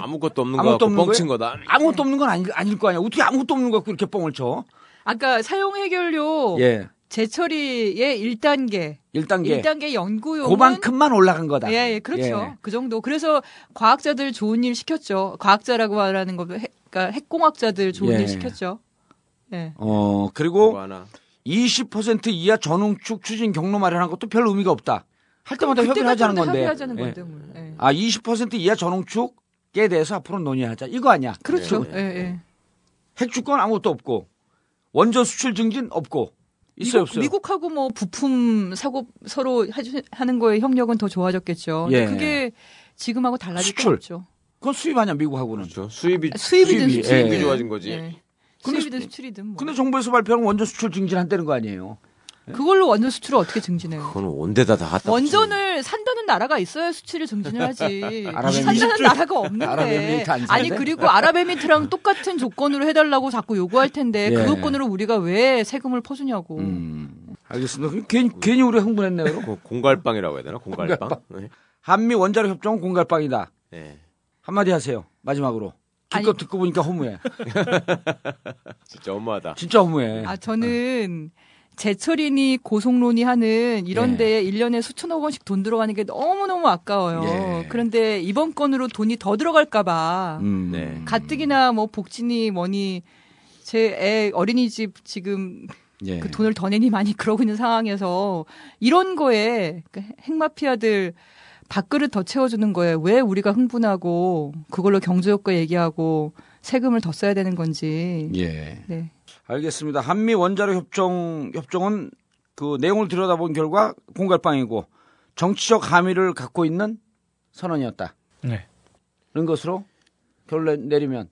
아무것도 없는 거 아무것도 없는 뻥친? 거다. 아무것도 없는 건 아니, 아닐 거 아니야. 어떻게 아무것도 없는 거 갖고 이렇게 뻥을 쳐? 아까 사용 해결료 예. 재처리의 1단계, 1단계. 1단계 연구용은 그만큼만 올라간 거다. 예, 예, 그렇죠. 예. 그 정도. 그래서 과학자들 좋은 일 시켰죠. 과학자라고 말하는 거, 핵, 그러니까 핵공학자들 좋은 예. 일 시켰죠. 예. 어, 그리고 하나. 20% 이하 전웅축 추진 경로 마련한 것도 별 의미가 없다. 할 때마다 협의를 하자는 때마다 건데. 합의하자는 예. 건데. 뭐. 예. 아, 20% 이하 전웅축에 대해서 앞으로 논의하자. 이거 아니야. 그렇죠. 네. 예, 예. 핵주권 아무것도 없고 원전 수출 증진 없고 있어요 미국, 없어요? 미국하고 뭐 부품 사고 서로 하는 거에 협력은 더 좋아졌겠죠. 예. 그게 지금하고 달라질 건 수출. 없죠. 그건 수입 아니야 미국하고는. 그렇죠. 수입이 수입이든 수입이, 수출이든 예. 좋아진 거지. 예. 근데 수입이든 수출이든 뭐. 근데 정부에서 발표한 원전 수출 증진한다는 거 아니에요? 그걸로 원전 수출을 어떻게 증진해요? 그건 온데다 다 갖다 원전을 산다는 나라가 있어야 수출을 증진을 하지. 산다는 나라가 없는데. 아니? 그리고 아랍에미리트랑 똑같은 조건으로 해달라고 자꾸 요구할 텐데 예. 그 조건으로 우리가 왜 세금을 퍼주냐고. 음, 알겠습니다. 괜히, 괜히 우리 흥분했네요. 그럼. 그 공갈빵이라고 해야 되나? 공갈빵? 네. 한미 원자력 협정은 공갈빵이다. 네. 한마디 하세요. 마지막으로. 기껏 아니. 듣고 보니까 허무해. 진짜 엄마다. 진짜 허무해. 아 저는 제철이니 고속론이 하는 이런 예. 데에 1년에 수천억 원씩 돈 들어가는 게 너무너무 아까워요. 예. 그런데 이번 건으로 돈이 더 들어갈까봐 음. 네. 가뜩이나 뭐 복지니 뭐니 제 애 어린이집 지금 예. 그 돈을 더 내니 많이 그러고 있는 상황에서 이런 거에 그 핵마피아들 밥그릇 더 채워주는 거에 왜 우리가 흥분하고 그걸로 경제효과 얘기하고 세금을 더 써야 되는 건지. 예. 네. 알겠습니다. 한미 원자력 협정 협정은 그 내용을 들여다본 결과 공갈빵이고 정치적 함의를 갖고 있는 선언이었다. 네. 그런 것으로 결론 내리면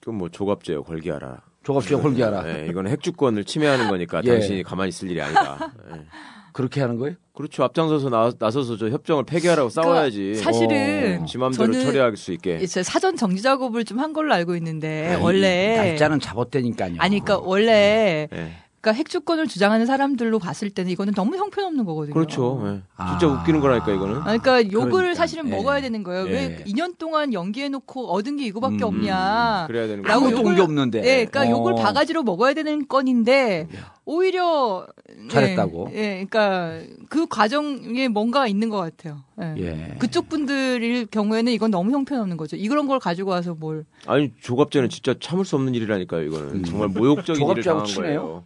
그건 뭐 조갑제요 걸기하라. 조갑제 홀기하라. 네, 이거는 핵주권을 침해하는 거니까 예. 당신이 가만히 있을 일이 아니다. 예. 그렇게 하는 거예요? 그렇죠. 앞장서서 나, 나서서 저 협정을 폐기하라고 싸워야지. 그러니까 사실은 지 맘대로 저는 처리할 수 있게. 이제 사전 정지 작업을 좀 한 걸로 알고 있는데 아니, 원래 날짜는 잡았다니까요. 아니 그러니까 원래 예. 그러니까 핵주권을 주장하는 사람들로 봤을 때는 이거는 너무 형편없는 거거든요. 그렇죠. 예. 아. 진짜 웃기는 거라니까 이거는. 아, 그러니까 욕을 그러니까. 사실은 예. 먹어야 되는 거예요. 예. 왜 2년 동안 연기해놓고 얻은 게 이거밖에 음, 없냐. 그래야 되는 라고 거죠. 아무것도 온 게 없는데. 예, 그러니까 어. 욕을 바가지로 먹어야 되는 건인데 오히려 잘했다고. 예, 예, 그러니까 그 과정에 뭔가 있는 것 같아요. 예. 예. 그쪽 분들일 경우에는 이건 너무 형편없는 거죠. 이런 걸 가지고 와서 뭘 아니 조갑제는 진짜 참을 수 없는 일이라니까요. 이거는 정말 모욕적인 일을 당한? 거예요.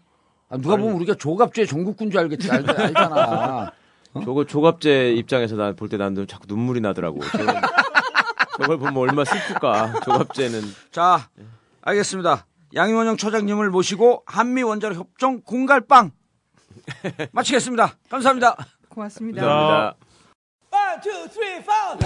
아, 누가 보면 우리가 조갑제 전국군 줄 알겠지 알, 잖아 어? 저거 조갑제 입장에서 나 볼 때 난 자꾸 눈물이 나더라고. 저걸, 저걸 보면 얼마 슬플까. 조갑제는. 자, 알겠습니다. 양희원영 처장님을 모시고 한미 원자력 협정 공갈빵 마치겠습니다. 감사합니다. 고맙습니다. 감사합니다. One, two, three, four.